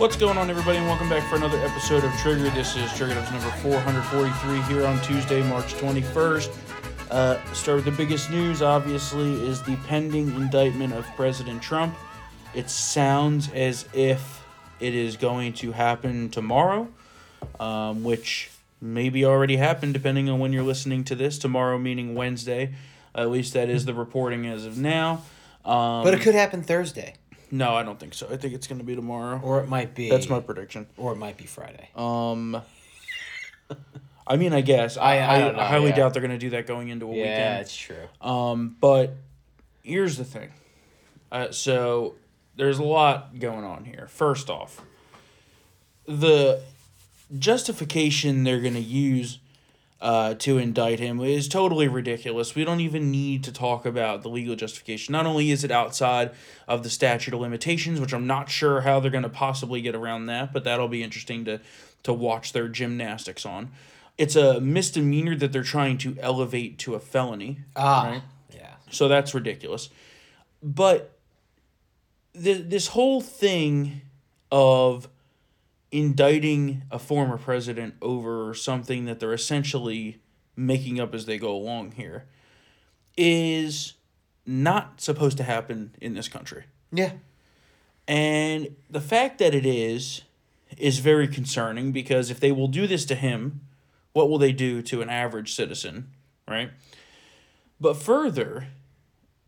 What's going on, everybody, and welcome back for another episode of Trigger. This is Trigger Dubs number 443 here on Tuesday, March 21st. Uh, start with the biggest news, obviously, is the pending indictment of President Trump. It sounds as if it is going to happen tomorrow, um, which maybe already happened depending on when you're listening to this. Tomorrow, meaning Wednesday. At least that is the reporting as of now. Um, But it could happen Thursday, no, I don't think so. I think it's going to be tomorrow. or it might be. That's my prediction. Or it might be Friday. Um, I mean, I guess I I- I I, know, I highly yeah. doubt they're gonna do that going into a weekend. yeah, weekend. it's true. Um, but here's the thing. Uh, so there's a lot going on here. First off, the justification they're gonna use uh, to indict him is totally ridiculous. We don't even need to talk about the legal justification. Not only is it outside of the statute of limitations, which I'm not sure how they're going to possibly get around that, but that'll be interesting to to watch their gymnastics on. It's a misdemeanor that they're trying to elevate to a felony. Ah, right? yeah. So that's ridiculous. But th- this whole thing of indicting a former president over something that they're essentially making up as they go along here is not supposed to happen in this country. Yeah. And the fact that it is is very concerning because if they will do this to him, what will they do to an average citizen, right? But further,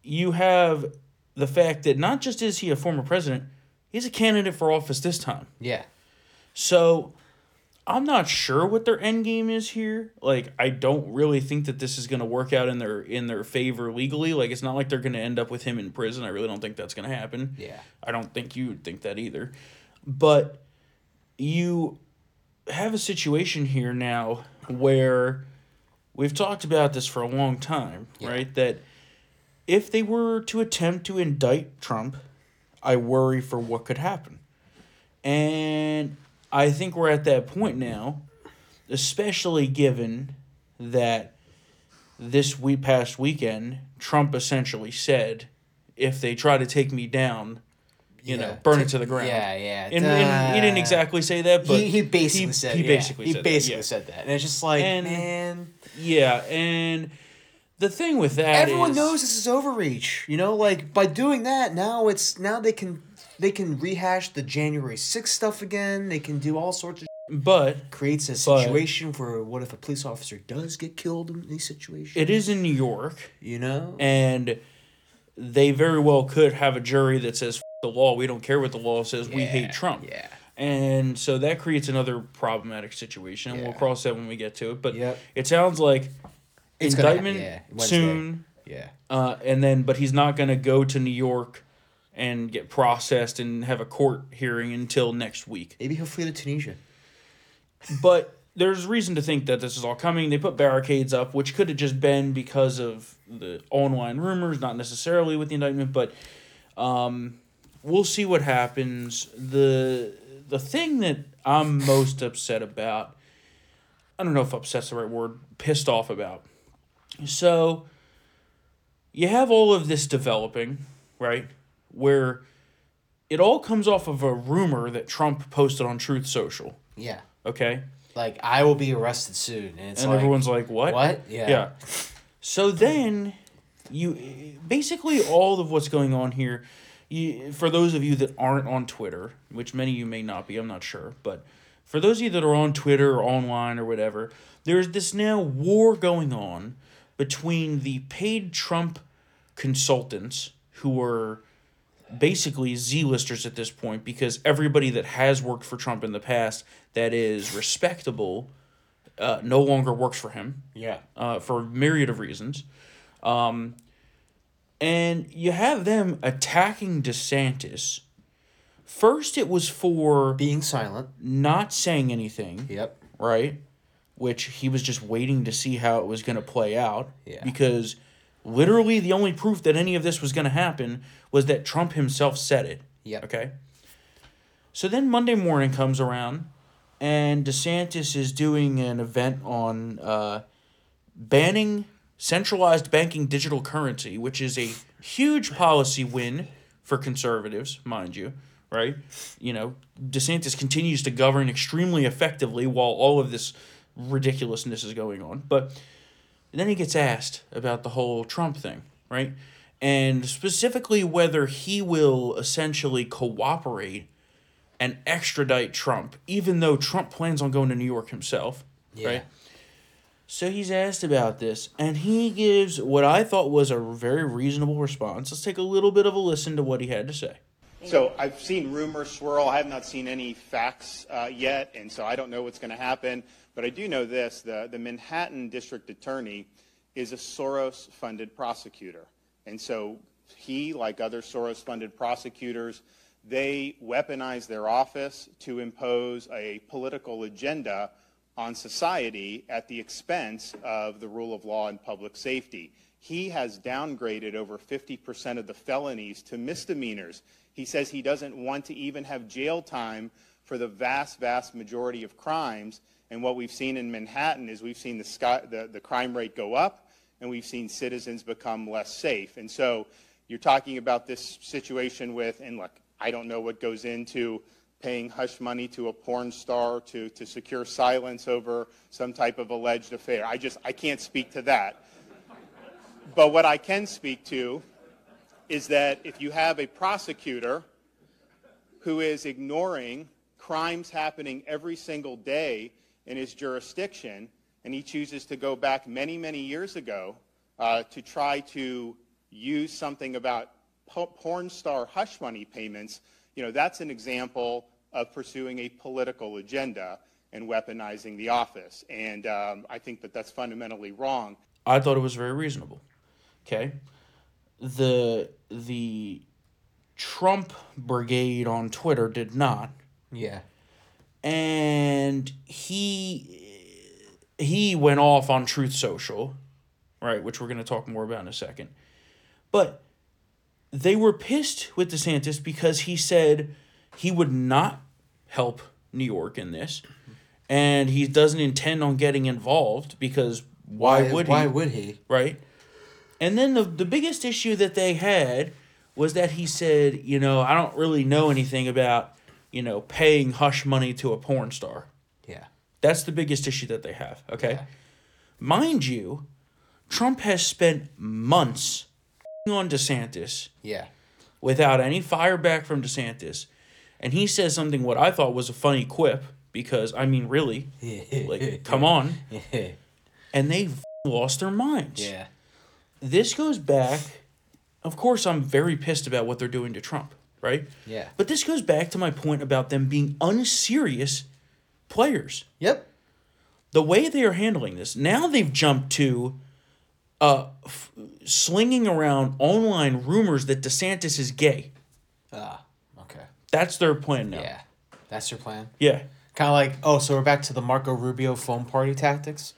you have the fact that not just is he a former president, he's a candidate for office this time. Yeah. So I'm not sure what their end game is here. Like I don't really think that this is going to work out in their in their favor legally. Like it's not like they're going to end up with him in prison. I really don't think that's going to happen. Yeah. I don't think you would think that either. But you have a situation here now where we've talked about this for a long time, Yeah. right? That if they were to attempt to indict Trump, I worry for what could happen. And I think we're at that point now, especially given that this week past weekend, Trump essentially said, if they try to take me down, you know, Yeah. burn it to the ground. Yeah, yeah. And, and he didn't exactly say that, but he, he basically he- said he yeah, basically he said that, basically yeah. said that, and it's just like And- man, yeah, and the thing with that everyone is- knows this is overreach. You know, like by doing that, now it's now they can they can rehash the January 6th stuff again. They can do all sorts of but creates a But- situation for what if a police officer does get killed in these situations. it is in New York, you know, and they very well could have a jury that says "F- the law. We don't care what the law says. we hate Trump. Yeah. And so that creates another problematic situation. and We'll cross that when we get to it. But Yep. it sounds like It's indictment yeah, soon. Yeah. Uh, and then, but he's not going to go to New York and get processed and have a court hearing until next week. Maybe he'll flee to Tunisia. But there's reason to think that this is all coming. They put barricades up, which could have just been because of the online rumors, not necessarily with the indictment. But um, we'll see what happens. the The thing that I'm most upset about, I don't know if upset's the right word, pissed off about. So you have all of this developing, right? Where it all comes off of a rumor that Trump posted on Truth Social. Yeah. Okay. Like I will be arrested soon, and it's and like everyone's like, "What? what? Yeah. Yeah. So then, you basically all of what's going on here. You, for those of you that aren't on Twitter, which many of you may not be, I'm not sure, but for those of you that are on Twitter or online or whatever, there's this now war going on between the paid Trump consultants who are basically Z-listers at this point because everybody that has worked for Trump in the past that is respectable uh, no longer works for him Yeah. uh, for a myriad of reasons. Um, and you have them attacking DeSantis. First, it was for Being silent. not saying anything, Yep. right? Which he was just waiting to see how it was going to play out. Yeah. Because literally the only proof that any of this was going to happen was that Trump himself said it. Yeah. Okay. So then Monday morning comes around, and DeSantis is doing an event on uh, banning centralized banking digital currency, which is a huge policy win for conservatives, mind you, right? You know, DeSantis continues to govern extremely effectively while all of this ridiculousness is going on. But then he gets asked about the whole Trump thing, right? And specifically whether he will essentially cooperate and extradite Trump, even though Trump plans on going to New York himself, Yeah. right? So he's asked about this, and he gives what I thought was a very reasonable response. Let's take a little bit of a listen to what he had to say. So I've seen rumors swirl. I have not seen any facts uh, yet, and so I don't know what's going to happen. But I do know this: the the Manhattan District Attorney is a Soros-funded prosecutor, and so he, like other Soros-funded prosecutors, they weaponize their office to impose a political agenda on society at the expense of the rule of law and public safety. He has downgraded over 50% of the felonies to misdemeanors. He says he doesn't want to even have jail time for the vast, vast majority of crimes. And what we've seen in Manhattan is we've seen the, sky, the, the crime rate go up and we've seen citizens become less safe. And so you're talking about this situation with, and look, I don't know what goes into paying hush money to a porn star to, to secure silence over some type of alleged affair. I just, I can't speak to that. But what I can speak to is that if you have a prosecutor who is ignoring crimes happening every single day in his jurisdiction, and he chooses to go back many, many years ago uh, to try to use something about po- porn star hush money payments, you know, that's an example of pursuing a political agenda and weaponizing the office. And um, I think that that's fundamentally wrong. I thought it was very reasonable. Okay, the the Trump brigade on Twitter did not, Yeah. And he he went off on Truth Social, right, which we're going to talk more about in a second. But they were pissed with DeSantis because he said he would not help New York in this, and he doesn't intend on getting involved because why, would he? Why would he? right? And then the the biggest issue that they had was that he said, you know, I don't really know anything about, you know, paying hush money to a porn star. Yeah. That's the biggest issue that they have, okay? Yeah. Mind you, Trump has spent months on DeSantis Yeah. without any fire back from DeSantis. And he says something what I thought was a funny quip because I mean really, like come on. And they lost their minds. yeah. this goes back of course i'm very pissed about what they're doing to trump right Yeah. but this goes back to my point about them being unserious players Yep. the way they are handling this now they've jumped to uh f- slinging around online rumors that desantis is gay Ah. Okay. that's their plan now Yeah. That's your plan. yeah Kind of like oh, so we're back to the Marco Rubio phone party tactics.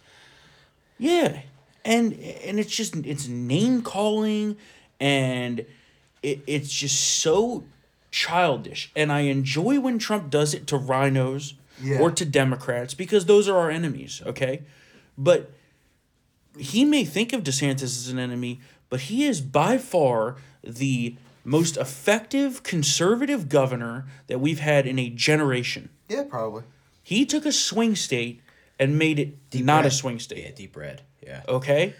Yeah, and and it's just it's name calling, and it, it's just so childish. And I enjoy when Trump does it to rhinos Yeah. or to Democrats because those are our enemies. Okay, but he may think of DeSantis as an enemy, but he is by far the most effective conservative governor that we've had in a generation. Yeah, probably. He took a swing state and made it not a swing state. Yeah, deep red. Yeah. Okay.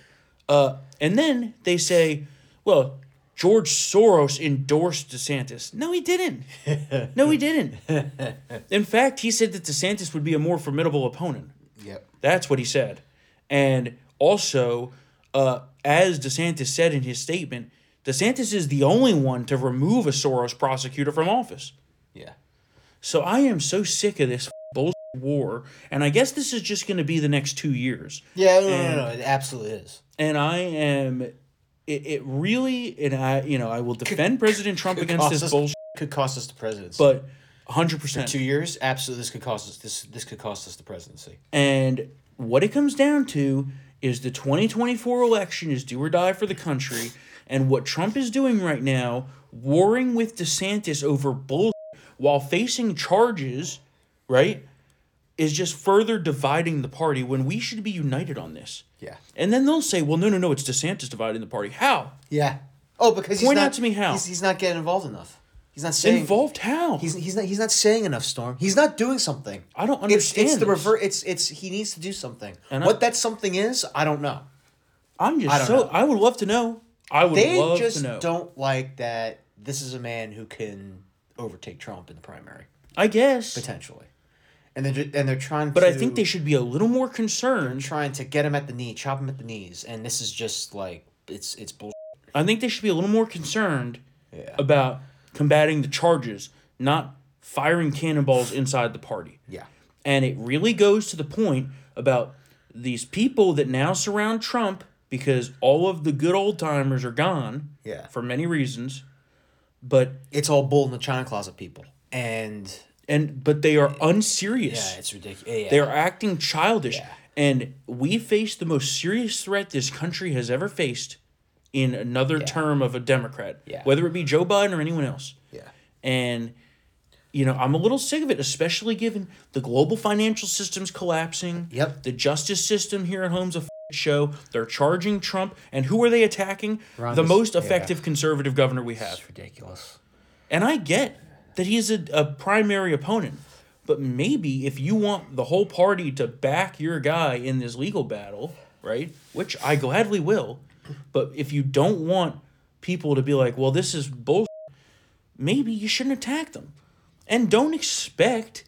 Uh, and then they say, well, George Soros endorsed DeSantis. No, he didn't. No, he didn't. In fact, he said that DeSantis would be a more formidable opponent. Yep. That's what he said. And also, uh, as DeSantis said in his statement, DeSantis is the only one to remove a Soros prosecutor from office. Yeah. So I am so sick of this bullshit war, and I guess this is just going to be the next two years Yeah. No, And- no, no, It absolutely is. and I am it, it really and I you know I will defend President Trump against this us- bullshit, Could cost us the presidency. but hundred percent. two years, absolutely, this could cost us. This this could cost us the presidency. And what it comes down to is the twenty twenty four election is do or die for the country, and what Trump is doing right now, warring with DeSantis over bullshit while facing charges, right, is just further dividing the party when we should be united on this. Yeah. And then they'll say, well, no, no, no, it's DeSantis dividing the party. How? Yeah. Oh, because he's Point not, out to me how. he's, he's not getting involved enough. He's not saying Involved how? He's he's not he's not saying enough, Storm. He's not doing something. I don't understand. it's the this. revert. It's it's he needs to do something. And I- what that something is, I don't know. I'm just I so know. I would love to know. I would They love just to know. don't like that. This is a man who can overtake Trump in the primary I guess. potentially, and they're and they're trying. But to, I think they should be a little more concerned. trying to get him at the knee, chop him at the knees, and this is just like it's it's bull. I think they should be a little more concerned Yeah. about combating the charges, not firing cannonballs inside the party. Yeah. And it really goes to the point about these people that now surround Trump because all of the good old timers are gone. Yeah. For many reasons. But It's all bull in the china closet people, and and but they are unserious. yeah, it's ridiculous. Yeah. They are acting childish. Yeah. And we face the most serious threat this country has ever faced in another term of a Democrat. Yeah. Whether it be Joe Biden or anyone else. yeah. And you know, I'm a little sick of it, especially given the global financial system's collapsing. Yep. The justice system here at home's a f- show. They're charging Trump, and who are they attacking? Ron the most yeah. effective conservative governor we have. It's ridiculous. And I get that he's a, a primary opponent. But maybe if you want the whole party to back your guy in this legal battle, right? Which I gladly will. But if you don't want people to be like, well, this is bull, maybe you shouldn't attack them. And don't expect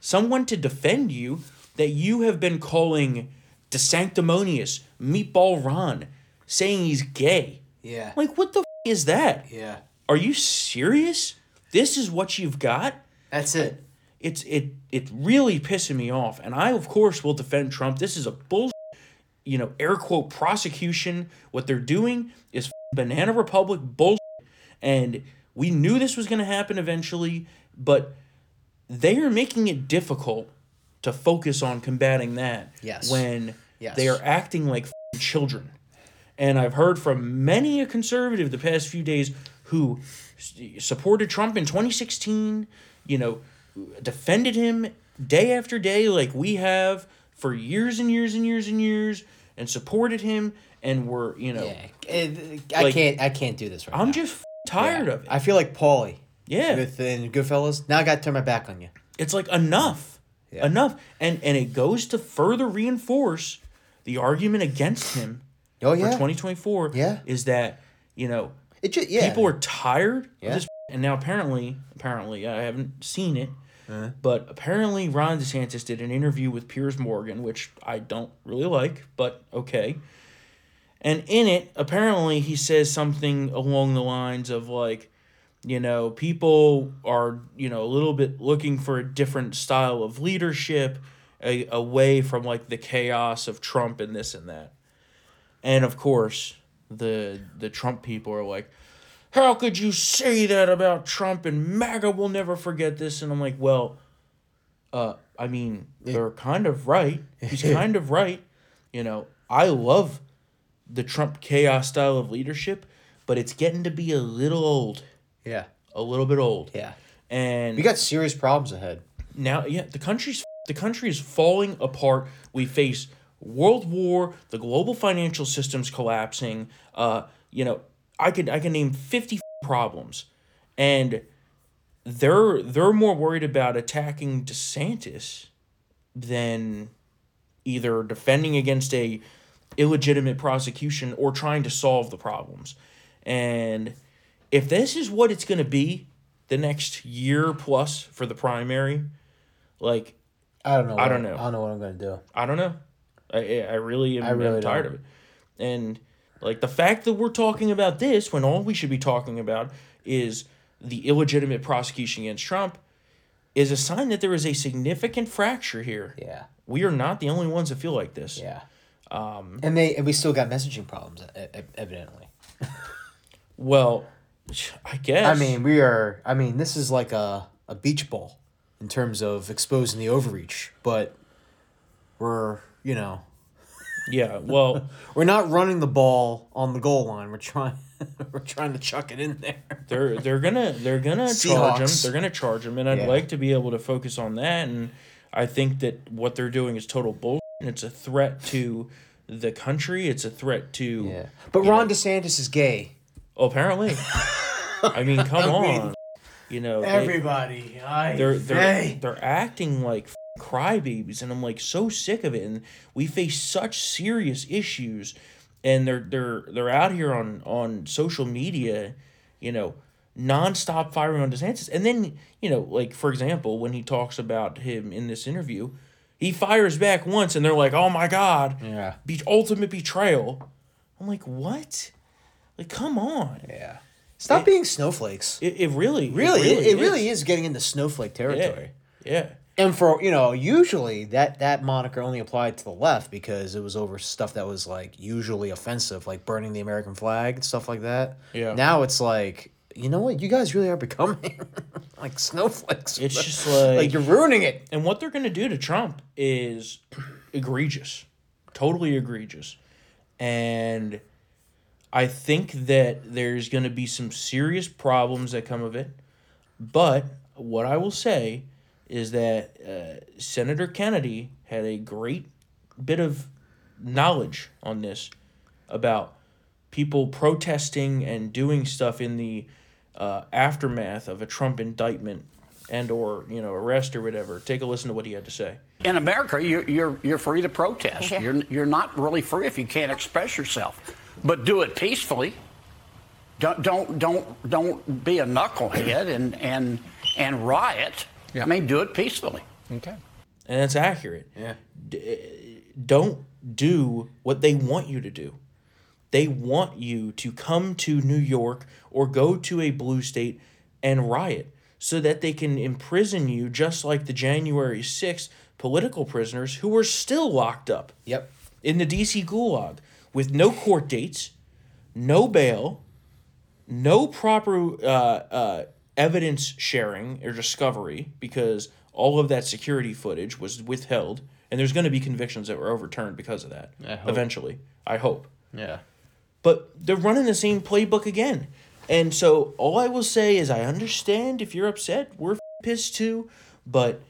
someone to defend you that you have been calling DeSanctimonious, Meatball Ron, saying he's gay. Yeah. Like, what the f- is that? Yeah. Are you serious? This is what you've got? That's it. It's it it really pissing me off. And I of course will defend Trump. This is a bull you know, air quote prosecution. What they're doing is banana republic bull and we knew this was going to happen eventually, but they are making it difficult to focus on combating that Yes. when Yes. they are acting like children. And I've heard from many a conservative the past few days who supported Trump in 2016, you know, defended him day after day like we have for years and years and years and years and supported him and were, you know, Yeah. I Like, can't. I can't do this right now. I'm now. just f- tired Yeah. of it. I feel like Paulie. yeah. With in Goodfellas. Now I got to turn my back on you. It's like enough. Yeah. Enough. And and it goes to further reinforce the argument against him Oh for yeah. 2024 Yeah. is that, you know, It just yeah. people are tired Yeah. of this and now apparently apparently I haven't seen it Uh-huh. but apparently Ron DeSantis did an interview with Piers Morgan which I don't really like but okay and in it apparently he says something along the lines of like you know people are you know a little bit looking for a different style of leadership a, away from like the chaos of Trump and this and that and of course, the the Trump people are like, "How could you say that about Trump?" And MAGA will never forget this. And I'm like, "Well, uh, I mean, they're kind of right. He's kind of right. You know, I love the Trump chaos style of leadership, but it's getting to be a little old, yeah. a little bit old. Yeah. And We got serious problems ahead. now yeah the country's the country is falling apart we face world war the global financial system's collapsing uh you know i could i can name 50 problems and they're they're more worried about attacking DeSantis than either defending against a illegitimate prosecution or trying to solve the problems and if this is what it's going to be the next year plus for the primary like I don't know. I don't know. I don't know what I'm gonna do. I don't know. I I really am I really am tired don't. of it. And like the fact that we're talking about this when all we should be talking about is the illegitimate prosecution against Trump is a sign that there is a significant fracture here. Yeah. We are not the only ones that feel like this. Yeah. Um. And they and we still got messaging problems, evidently. Well, I guess. I mean, we are. I mean, this is like a a beach ball in terms of exposing the overreach, but we're you know yeah. Well, we're not running the ball on the goal line. We're trying we're trying to chuck it in there. they're they're gonna they're gonna charge him. Seahawks. They're gonna charge him, and I'd Yeah. like to be able to focus on that. And I think that what they're doing is total bullshit. It's a threat to the country. It's a threat to. Yeah. But Ron DeSantis is gay. Oh, apparently. I mean, come I mean, on. You know, they- Everybody, I they're they're they're acting like crybabies, and I'm like so sick of it. And we face such serious issues, and they're they're they're out here on on social media, you know, nonstop firing on DeSantis. And then you know, like for example, when he talks about him in this interview, he fires back once, and they're like, "Oh my god, Yeah. be- ultimate betrayal." I'm like, what? Like, come on. Yeah. Stop It- being snowflakes. It, it really, really, it, it really is getting into snowflake Yeah, territory. yeah. And for you know, usually that that moniker only applied to the left because it was over stuff that was like usually offensive, like burning the American flag and stuff like that. Yeah. Now it's like, you know what? You guys really are becoming like snowflakes. It's just like- like you're ruining it. And what they're going to do to Trump is egregious, totally egregious. And I think that there's going to be some serious problems that come of it. But what I will say is that uh, Senator Kennedy had a great bit of knowledge on this about people protesting and doing stuff in the uh, aftermath of a Trump indictment and or you know arrest or whatever. Take a listen to what he had to say. In America, you're, you're, you're free to protest. Yeah. You're, you're not really free if you can't express yourself. But do it peacefully. Don't, don't, don't, don't be a knucklehead and, and, and riot. Yeah. I mean, do it peacefully. Okay. and that's accurate. Yeah. Don't do what they want you to do. They want you to come to New York or go to a blue state and riot so that they can imprison you just like the January 6th political prisoners who are still locked up Yep. in the DC gulag with no court dates, no bail, no proper uh, uh, evidence sharing or discovery because all of that security footage was withheld, and there's going to be convictions that were overturned because of that. I. Eventually, I hope. Yeah. But they're running the same playbook again. And so all I will say is I understand if you're upset. We're pissed too. But,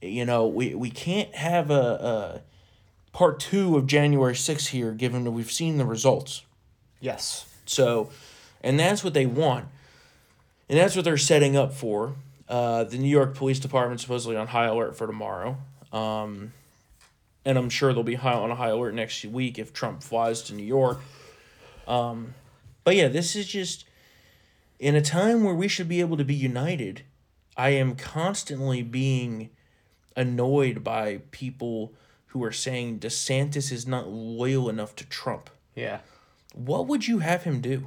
you know, we, we can't have a, a part two of January 6th here given that we've seen the results. Yes. So, and that's what they want. And that's what they're setting up for. Uh, the New York Police Department supposedly on high alert for tomorrow. Um, and I'm sure they'll be high on a high alert next week if Trump flies to New York. Um, but yeah, this is just in a time where we should be able to be united. I am constantly being annoyed by people who are saying DeSantis is not loyal enough to Trump Yeah. what would you have him do?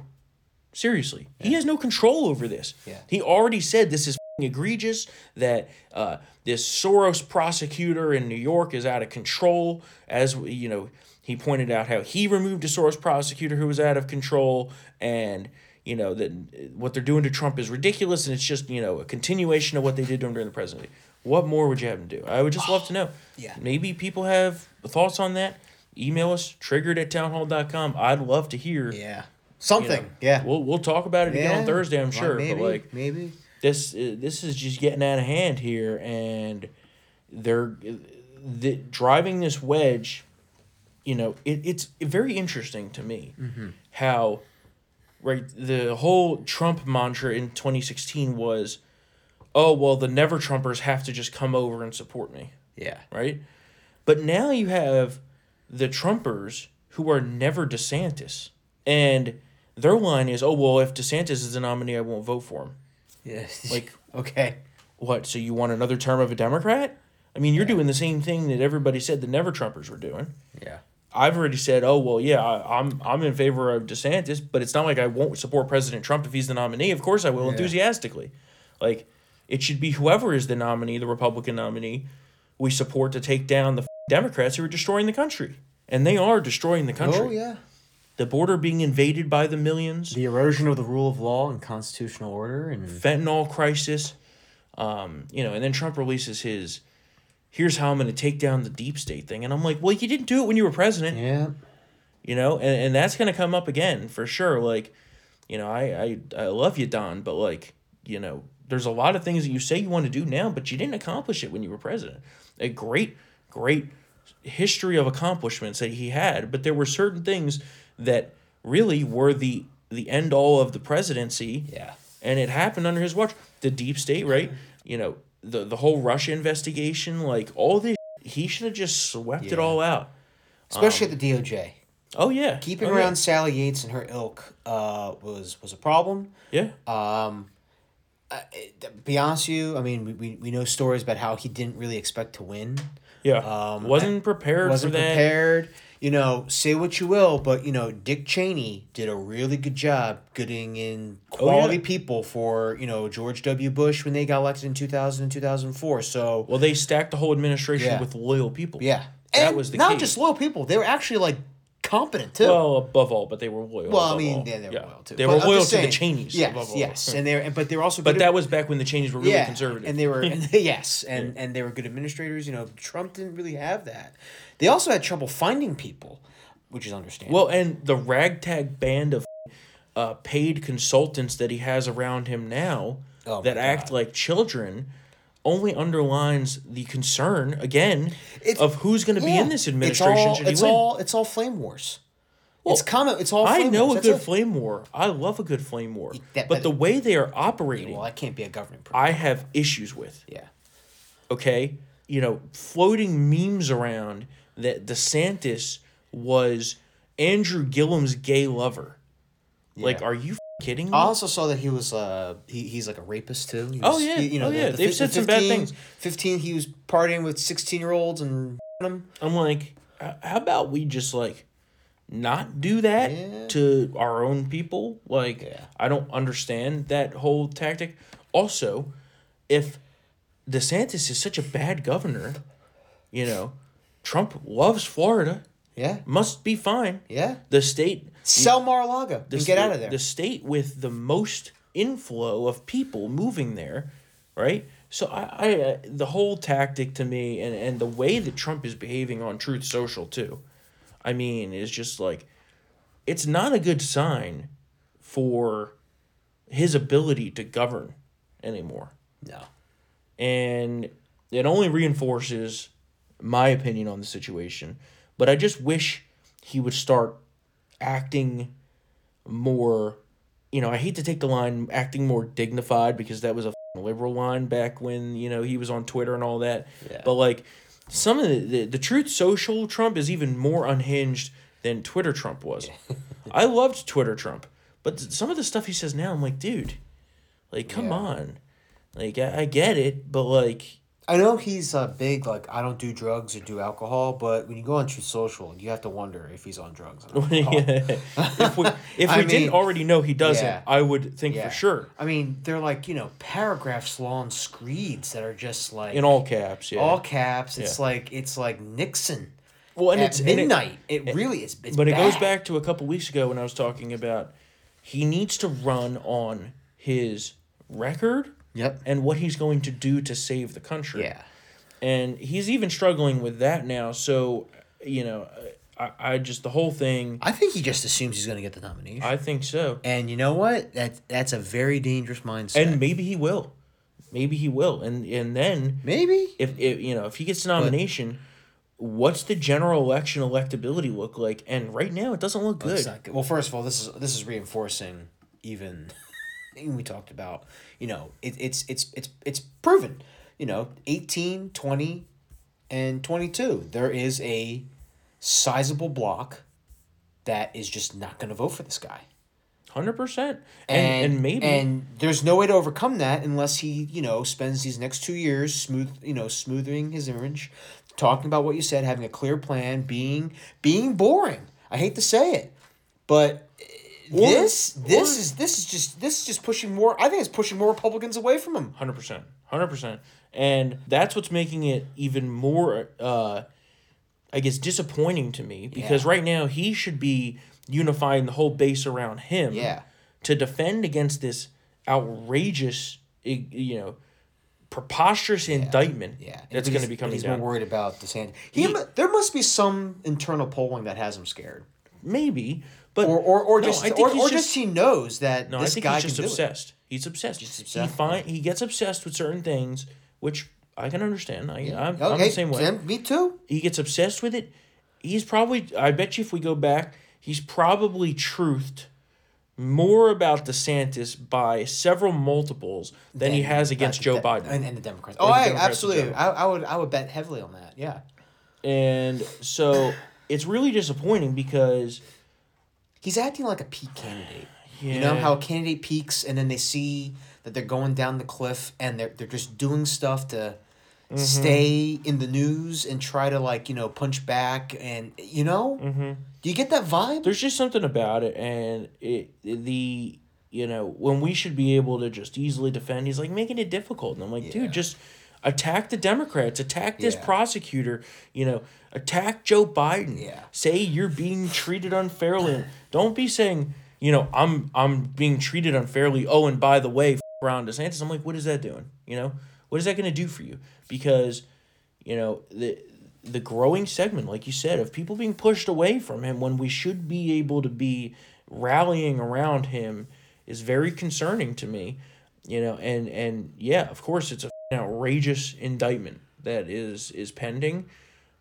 Seriously, he has no control over this. Yeah. He already said this is f***ing egregious. That uh, this Soros prosecutor in New York is out of control. As you know, he pointed out how he removed a Soros prosecutor who was out of control, and you know that what they're doing to Trump is ridiculous, and it's just you know a continuation of what they did to him during the presidency. What more would you have him do? I would just love to know. Yeah. Maybe people have thoughts on that. Email us, triggered at townhall.com. I'd love to hear. Yeah. You know. Something. yeah. We'll we'll talk about it again on Thursday, I'm Well, sure. Maybe. But like maybe. this uh, this is just getting out of hand here and they're the, driving this wedge you know it, it's very interesting to me how right the whole trump mantra in 2016 was oh well the never trumpers have to just come over and support me Yeah. right but now you have the trumpers who are never desantis and their line is oh well if desantis is the nominee i won't vote for him Yes. Like- okay. what? So you want another term of a Democrat? I mean, you're doing the same thing that everybody said the Never Trumpers were doing. Yeah. I've already said, oh well, yeah, I, I'm I'm in favor of DeSantis, but it's not like I won't support President Trump if he's the nominee. Of course, I will Yeah. enthusiastically. Like, it should be whoever is the nominee, the Republican nominee, we support to take down the f- Democrats who are destroying the country, and they are destroying the country. Oh yeah. The border being invaded by the millions. The erosion of the rule of law and constitutional order and fentanyl crisis. Um, you know, and then Trump releases his here's how I'm gonna take down the deep state thing. And I'm like, well, you didn't do it when you were president. yeah. You know, and, and that's gonna come up again for sure. Like, you know, I, I I love you, Don, but like, you know, there's a lot of things that you say you want to do now, but you didn't accomplish it when you were president. A great, great history of accomplishments that he had, but there were certain things that really were the the end all of the presidency Yeah. and it happened under his watch. the deep state, right? You know, the the whole Russia investigation, like all this, he should have just swept it all out. especially at the DOJ. Oh yeah, Keeping oh, around yeah. Sally Yates and her ilk uh, was was a problem. Yeah, Um, uh, be honest with you, I mean, we, we, we know stories about how he didn't really expect to win. yeah. Um, wasn't prepared wasn't for that. prepared. You know, say what you will, but you know, Dick Cheney did a really good job getting in oh, quality yeah. people for you know George W. Bush when they got elected in two thousand and two thousand four. So Well, they stacked the whole administration Yeah. with loyal people. yeah, that and was the not key. just loyal people; they were actually like competent too. Well, above all, but they were loyal. Well, I mean, yeah, they were Yeah. loyal too. They But were loyal to saying- the Cheneys. Yes, above all. yes, and they're, but they were also But that was back when the Cheneys were really yeah, conservative. and they were and yes, and and they were good administrators. You know, Trump didn't really have that. They also had trouble finding people, which is understandable. Well, and the ragtag band of uh, paid consultants that he has around him now Oh that act like children only underlines the concern again It's- of who's going to be in this administration It's all, it's all it's all flame wars. Well, it's common. It's all. I know wars. a That's good it. flame war. I love a good flame war. that- but the way they are operating, Well, I can't be a government. Program. I have issues with. yeah. okay you know floating memes around that desantis was andrew gillum's gay lover like are you kidding me I also saw that he was uh he, he's like a rapist too. He Oh, yeah. he- you know Oh, yeah. the They've fi- said the some bad things. Fifteen, he was partying with sixteen year olds and them. i'm like how about we just like not do that Yeah. to our own people like Yeah. i don't understand that whole tactic also if desantis is such a bad governor you know trump loves florida Yeah, must be fine yeah. the state Sell Mar-a-Lago the and get out of there. The state with the most inflow of people moving there, right? So I, I uh, the whole tactic to me, and and the way that Trump is behaving on Truth Social too, I mean, is just like, it's not a good sign for his ability to govern anymore, no. and it only reinforces my opinion on the situation. But I just wish he would start acting more you know i hate to take the line acting more dignified because that was a liberal line back when you know he was on twitter and all that Yeah. but like some of the, the the truth social trump is even more unhinged than twitter trump was i loved twitter trump but some of the stuff he says now i'm like dude like come Yeah. on like I, I get it but like I know he's uh, big. Like I don't do drugs or do alcohol, but when you go on Truth Social, you have to wonder if he's on drugs. If we if we mean, didn't already know he doesn't yeah. i would think Yeah. for sure I mean, they're like you know paragraphs long screeds that are just like in all caps yeah all caps. It's Yeah. like it's like Nixon. well and it's and it- midnight. It, really is. But it goes back to a couple weeks ago when I was talking about he needs to run on his record Yep. and what he's going to do to save the country. Yeah. And he's even struggling with that now. So, you know, I, I just, the whole thing, I think he just assumes he's going to get the nomination. I think so. and you know what? That that's a very dangerous mindset. And maybe he will. Maybe he will. And and then maybe if, if you know, if he gets the nomination, what's the general election electability look like? And right now it doesn't look good. not good. Well, first of all, this is this is reinforcing even thing we talked about. You know, it, it's it's it's it's proven. You know, 18, 20, and 22. There is a sizable block that is just not going to vote for this guy. Hundred percent. And and maybe and there's no way to overcome that unless he you know spends these next two years smooth you know smoothing his image talking about what you said having a clear plan being being boring i hate to say it but Or- this this or- is this is just this is just pushing more i think it's pushing more republicans away from him Hundred percent, hundred percent, and that's what's making it even more, uh, I guess, disappointing to me because Yeah. right now he should be unifying the whole base around him. Yeah. To defend against this outrageous, you know, preposterous indictment. yeah That's going to be coming he's down. more worried about DeSantis. He, He- there must be some internal polling that has him scared Maybe, but or or, or No, just I think or, or just, he knows that No, this I think guy he's just do it. obsessed. He's obsessed. Just He obsessed? find he gets obsessed with certain things, which I can understand. I, I'm, I'm the same way. Sam, me too he gets obsessed with it. He's probably, I bet you if we go back, he's probably truthed more about DeSantis by several multiples than he has against uh, Joe the- Biden. and, and the Democrats. Oh, the I, Democrats absolutely. I, I would I would bet heavily on that. Yeah, And so it's really disappointing because he's acting like a peak candidate. You know how a candidate peaks and then they see that they're going down the cliff and they're they're just doing stuff to Mm-hmm. stay in the news and try to like you know punch back and you know Mm-hmm. do you get that vibe? there's just something about it and it the you know when we should be able to just easily defend he's like making it difficult and i'm like Yeah. dude just attack the democrats attack this Yeah. prosecutor you know attack joe biden. Yeah. say you're being treated unfairly. Don't be saying you know i'm i'm being treated unfairly. Oh and by the way f- ron desantis. I'm like what is that doing? You know what is that going to do for you? Because you know the the growing segment like you said of people being pushed away from him when we should be able to be rallying around him is very concerning to me you know and and yeah of course it's a outrageous indictment that is is pending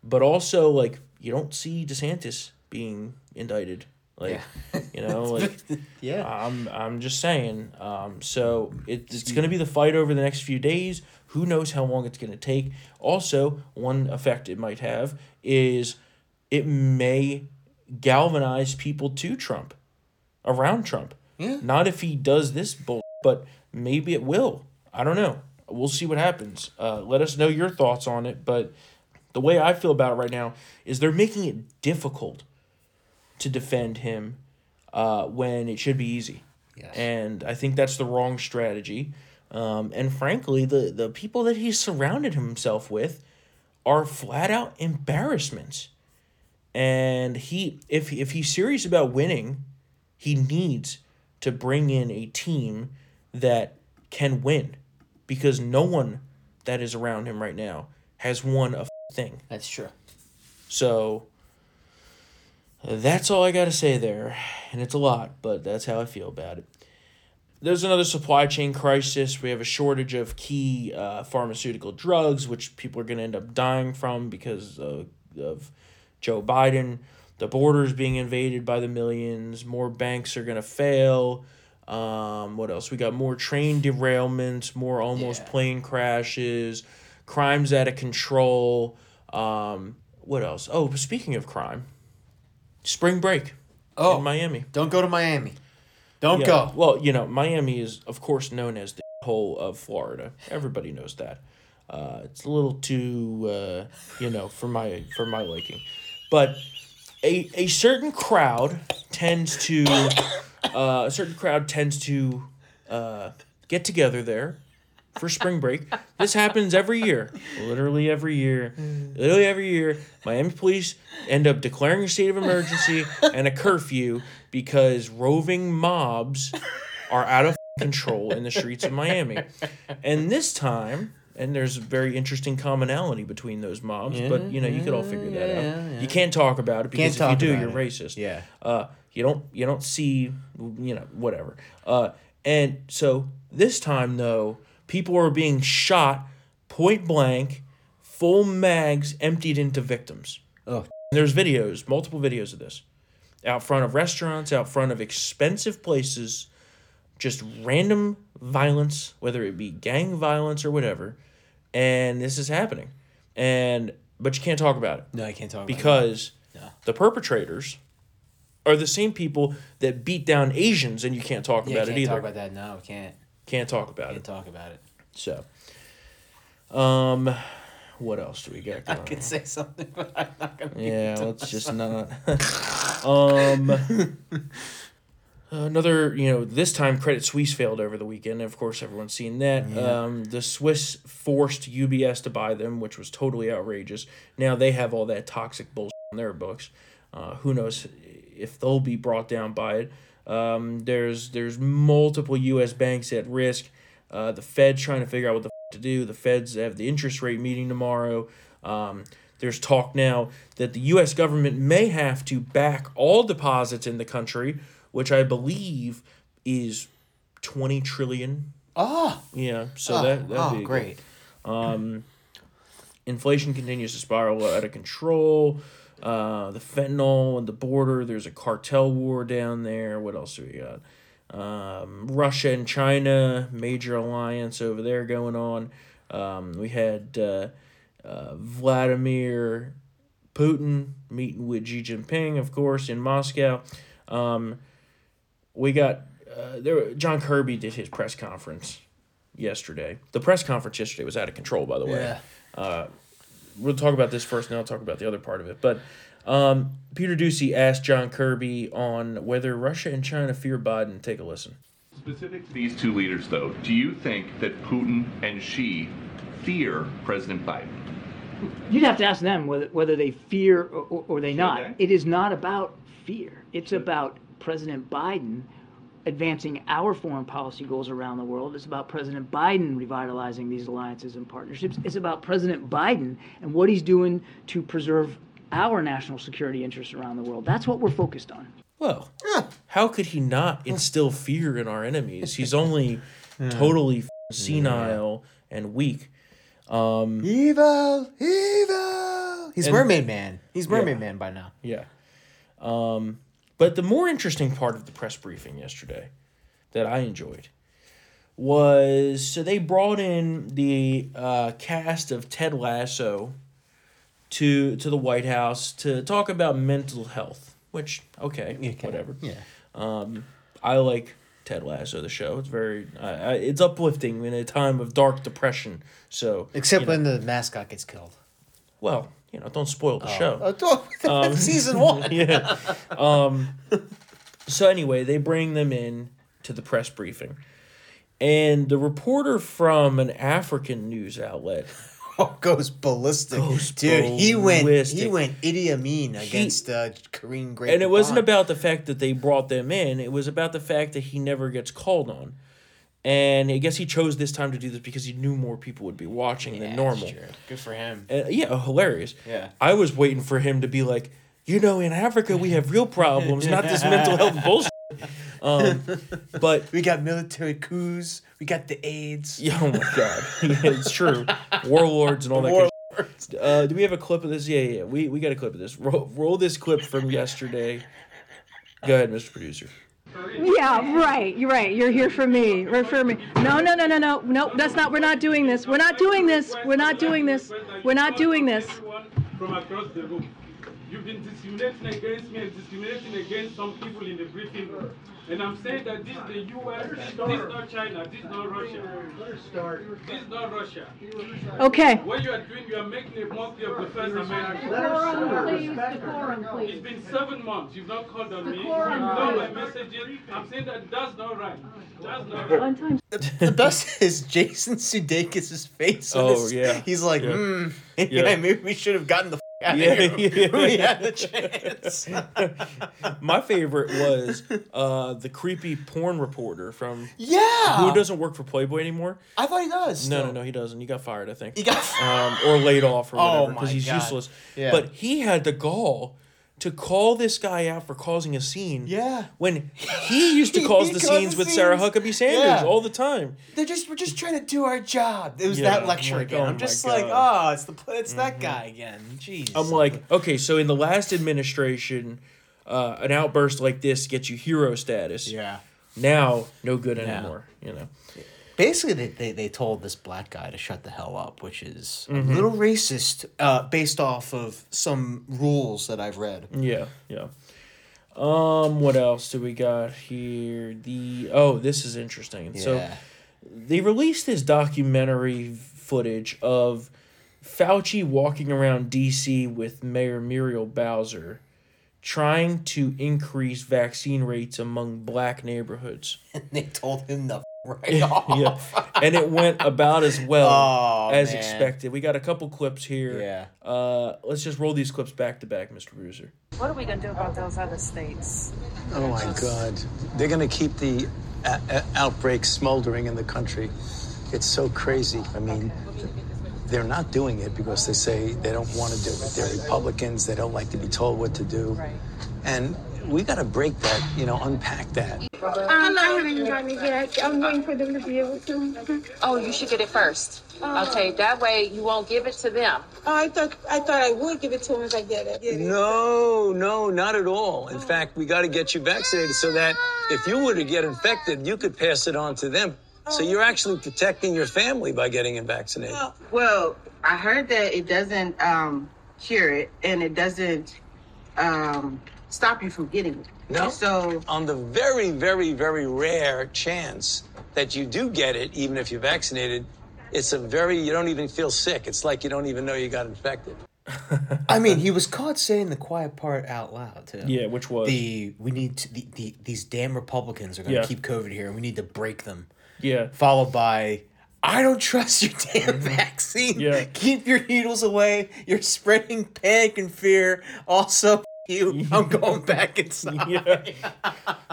but also like you don't see DeSantis being indicted like you know like yeah. I'm I'm just saying. Um, so it, it's going to be the fight over the next few days. Who knows how long it's going to take? Also, one effect it might have is it may galvanize people to Trump, around Trump. Yeah. Not if he does this bull, but maybe it will. I don't know. We'll see what happens. Uh, let us know your thoughts on it. But the way I feel about it right now is they're making it difficult to defend him uh, when it should be easy. Yes. And I think that's the wrong strategy. Um, and frankly, the, the people that he's surrounded himself with are flat out embarrassments. And he, if if he's serious about winning, he needs to bring in a team that can win, because no one that is around him right now has won a thing. That's true. So that's all I got to say there. And it's a lot, but that's how I feel about it. There's another supply chain crisis. We have a shortage of key uh, pharmaceutical drugs, which people are going to end up dying from because of, of Joe Biden. The border's being invaded by the millions. More banks are going to fail. Um, what else? We got more train derailments, more almost Yeah. plane crashes, crimes out of control. Um, what else? Oh, speaking of crime, spring break Oh, in Miami. don't go to Miami. Don't Yeah, go. Well, you know, Miami is of course known as the hole of Florida. Everybody knows that. Uh, it's a little too, uh, you know, for my for my liking, but a a certain crowd tends to, uh, a certain crowd tends to, uh, get together there for spring break. This happens every year, literally every year, literally every year. Miami police end up declaring a state of emergency and a curfew because roving mobs are out of control in the streets of Miami. And this time, and there's a very interesting commonality between those mobs, but you know you could all figure that out. yeah, yeah. You can't talk about it because Can't if you do, you're it. racist. Yeah. Uh, you don't you don't see you know whatever. Uh, and so this time though, people are being shot point blank, full mags emptied into victims. Oh, There's videos, multiple videos of this, out front of restaurants, out front of expensive places, just random violence, whether it be gang violence or whatever, and this is happening, and but you can't talk about it no, I can't talk about because No. the perpetrators are the same people that beat down Asians, and you can't talk. Yeah, about can't it either. talk about that. No, can't. can't talk about it. Can't talk about it. So, um, what else do we got? I could on? say something, but I'm not gonna. Yeah, let's just not. um, another, you know, this time Credit Suisse failed over the weekend. Of course, everyone's seen that. Um, the Swiss forced UBS to buy them, which was totally outrageous. Now they have all that toxic bullshit on their books. Uh, who knows if they'll be brought down by it? Um, there's there's multiple U.S. banks at risk. Uh, the Fed's trying to figure out what the f- to do. The Feds have the interest rate meeting tomorrow. Um, there's talk now that the U.S. government may have to back all deposits in the country, which I believe is twenty trillion. Oh, Yeah, so oh, that that'd oh, be good. great. Inflation continues to spiral out of control. Uh, the fentanyl and the border. There's a cartel war down there. What else do we got? Um, Russia and China, major alliance over there going on. Um, we had uh, uh, Vladimir Putin meeting with Xi Jinping, of course, in Moscow. Um, we got uh, there. John Kirby did his press conference yesterday. The press conference yesterday was out of control, by the way. Yeah. We'll talk about this first, and then I'll talk about the other part of it. But um, Peter Doocy asked John Kirby on whether Russia and China fear Biden. Take a listen. Specific to these two leaders, though, do you think that Putin and Xi fear President Biden? You'd have to ask them whether, whether they fear or, or, or they not. Okay. It is not about fear. It's about President Biden advancing our foreign policy goals around the world. It's about President Biden revitalizing these alliances and partnerships. It's about President Biden and what he's doing to preserve our national security interests around the world. That's what we're focused on. Well, how could he not instill fear in our enemies? He's only totally f- senile and weak. Um, Evil, evil. He's And- Mermaid Man. He's Mermaid Man by now. Yeah. Um, but the more interesting part of the press briefing yesterday that I enjoyed was so they brought in the uh, cast of Ted Lasso to to the White House to talk about mental health, which okay, Okay. whatever. Yeah. Um, I like Ted Lasso, the show. It's very uh, it's uplifting in a time of dark depression. So Except you know, when the mascot gets killed. well, you know, don't spoil the show. Oh, season one. yeah. Um, so anyway, they bring them in to the press briefing. And the reporter from an African news outlet, Oh, goes ballistic, Goes dude. He went. He went Idi Amin against uh, Karine Great. and it wasn't about the fact that they brought them in, it was about the fact that he never gets called on. And I guess he chose this time to do this because he knew more people would be watching than normal. Good for him. Uh, yeah, hilarious. Yeah. I was waiting for him to be like, you know, in Africa we have real problems, not this mental health bullshit. Um, but We got military coups. We got the AIDS. Yeah, oh my god, yeah, it's true. Warlords and all that. Kind of shit. uh, do we have a clip of this? Yeah, yeah, yeah. We we got a clip of this. Roll, roll this clip from yesterday. Go ahead, Mr. Producer. Yeah, right. You're right. You're here for me. For me. No, no, no, no, no. No, that's not. We're not doing this. We're not doing this. We're not doing this. We're not doing this. From across the room. You've been discriminating against me and discriminating against some people in the briefing room. And I'm saying that this is the US, this is not China, this is not Russia. This is not Russia. Okay. What you are doing, you are making a mockery of the First Amendment. It's been seven months. You've not called on me. You've done my messages. I'm saying that that's not right. That's not right. the best is Jason Sudeikis' face. when Oh, it's- yeah. He's like, Yeah. hmm. Yeah. Yeah. maybe we should have gotten the f- out Yeah, yeah. we had the chance. My favorite was uh, the creepy porn reporter from yeah. who doesn't work for Playboy anymore. I thought he does. No, still. no, no, he doesn't. He got fired, I think. He got. um, or laid off or Oh whatever because he's God. useless. Yeah. But he had the gall to call this guy out for causing a scene. Yeah. When he used to cause the scenes the with Sarah. Huckabee Sanders Yeah. all the time. They're just we're just trying to do our job. It was Yeah, that lecture like, again. oh I'm just God. Mm-hmm. like, oh, it's the it's that guy again. Jeez. I'm like, okay, so in the last administration, uh, an outburst like this gets you hero status. yeah. Now, no good anymore. You know. Basically, they, they, they told this black guy to shut the hell up, which is Mm-hmm. a little racist, uh, based off of some rules that I've read. Yeah, yeah. Um, what else do we got here? The oh, this is interesting. So they released this documentary footage of Fauci walking around DC with Mayor Muriel Bowser trying to increase vaccine rates among black neighborhoods. and they told him the right off. yeah. And it went about as well Oh, as man. expected. We got a couple clips here. Yeah. Uh, let's just roll these clips back to back, Mr. Bruiser. What are we going to do about those other states? Oh my God. They're going to keep the uh, uh, outbreak smoldering in the country. It's so crazy. I mean, they're not doing it because they say they don't want to do it. They're Republicans. They don't like to be told what to do. Right. And we got to break that, you know, unpack that. I'm not having gotten it yet. I'm waiting for them to be able to. Oh, you should get it first. Okay, that way you won't give it to them. Oh, I thought I thought I would give it to them if I get it. Get it. No, no, not at all. In fact, we got to get you vaccinated so that if you were to get infected, you could pass it on to them. So you're actually protecting your family by getting it vaccinated. Well, I heard that it doesn't um, cure it and it doesn't um, stop you from getting it. No. So on the very, very, very rare chance that you do get it, even if you're vaccinated, it's a very, you don't even feel sick. It's like you don't even know you got infected. I mean, he was caught saying the quiet part out loud too. Yeah, which was? the we need to the, the these damn Republicans are going to Yeah. keep COVID here, and we need to break them. Yeah. Followed by, I don't trust your damn mm-hmm. vaccine. Yeah. keep your needles away. You're spreading panic and fear. Also, you, I'm going back inside. Yeah.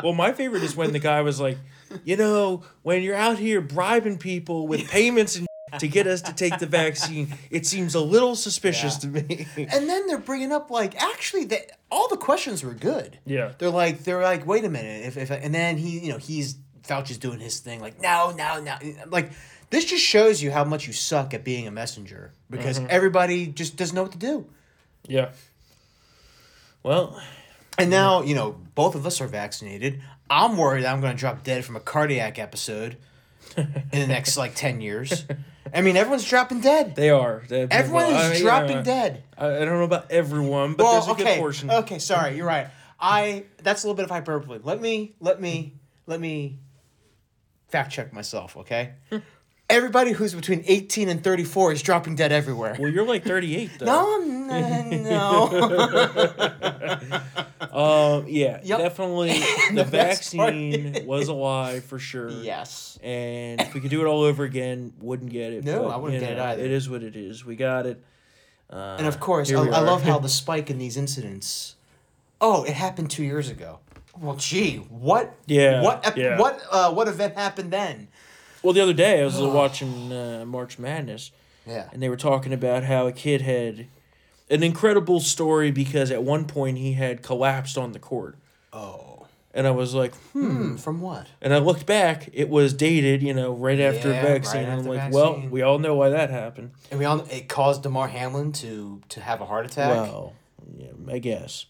Well, my favorite is when the guy was like, you know, when you're out here bribing people with payments and to get us to take the vaccine, it seems a little suspicious to me. And then they're bringing up like actually that all the questions were good. Yeah. They're like they're like wait a minute if if and then he you know he's Fauci's doing his thing like no no no like this just shows you how much you suck at being a messenger because Mhm. everybody just doesn't know what to do. Yeah. Well, and now you know both of us are vaccinated. I'm worried I'm going to drop dead from a cardiac episode in the next like ten years. I mean, everyone's dropping dead. They are. Everyone well, is I- dropping uh, dead. I, I don't know about everyone, but there's a okay, good portion. Okay, sorry, you're right. I that's a little bit of hyperbole. Let me let me let me fact check myself, okay? Everybody who's between 18 and 34 is dropping dead everywhere. Well, you're like 38 though. No, no. Um, yeah, Yep. definitely. The the vaccine was a lie for sure. Yes. And if we could do it all over again, wouldn't get it. No, but, I wouldn't get it know, either. It is what it is. We got it. Uh, and of course, I, I love how the spike in these incidents. Oh, it happened two years ago. Well, gee, what? Yeah, What? yeah. What? Uh, what event happened then? Well, the other day I was watching uh, March Madness. Yeah. And they were talking about how a kid had an incredible story because at one point he had collapsed on the court. Oh. And I was like, hmm. Hmm. From what? And I looked back, it was dated, you know, right after Yeah, vaccine. right and I'm after like, well, vaccine. we all know why that happened. And we all it caused Damar Hamlin to to have a heart attack. Well, yeah, I guess.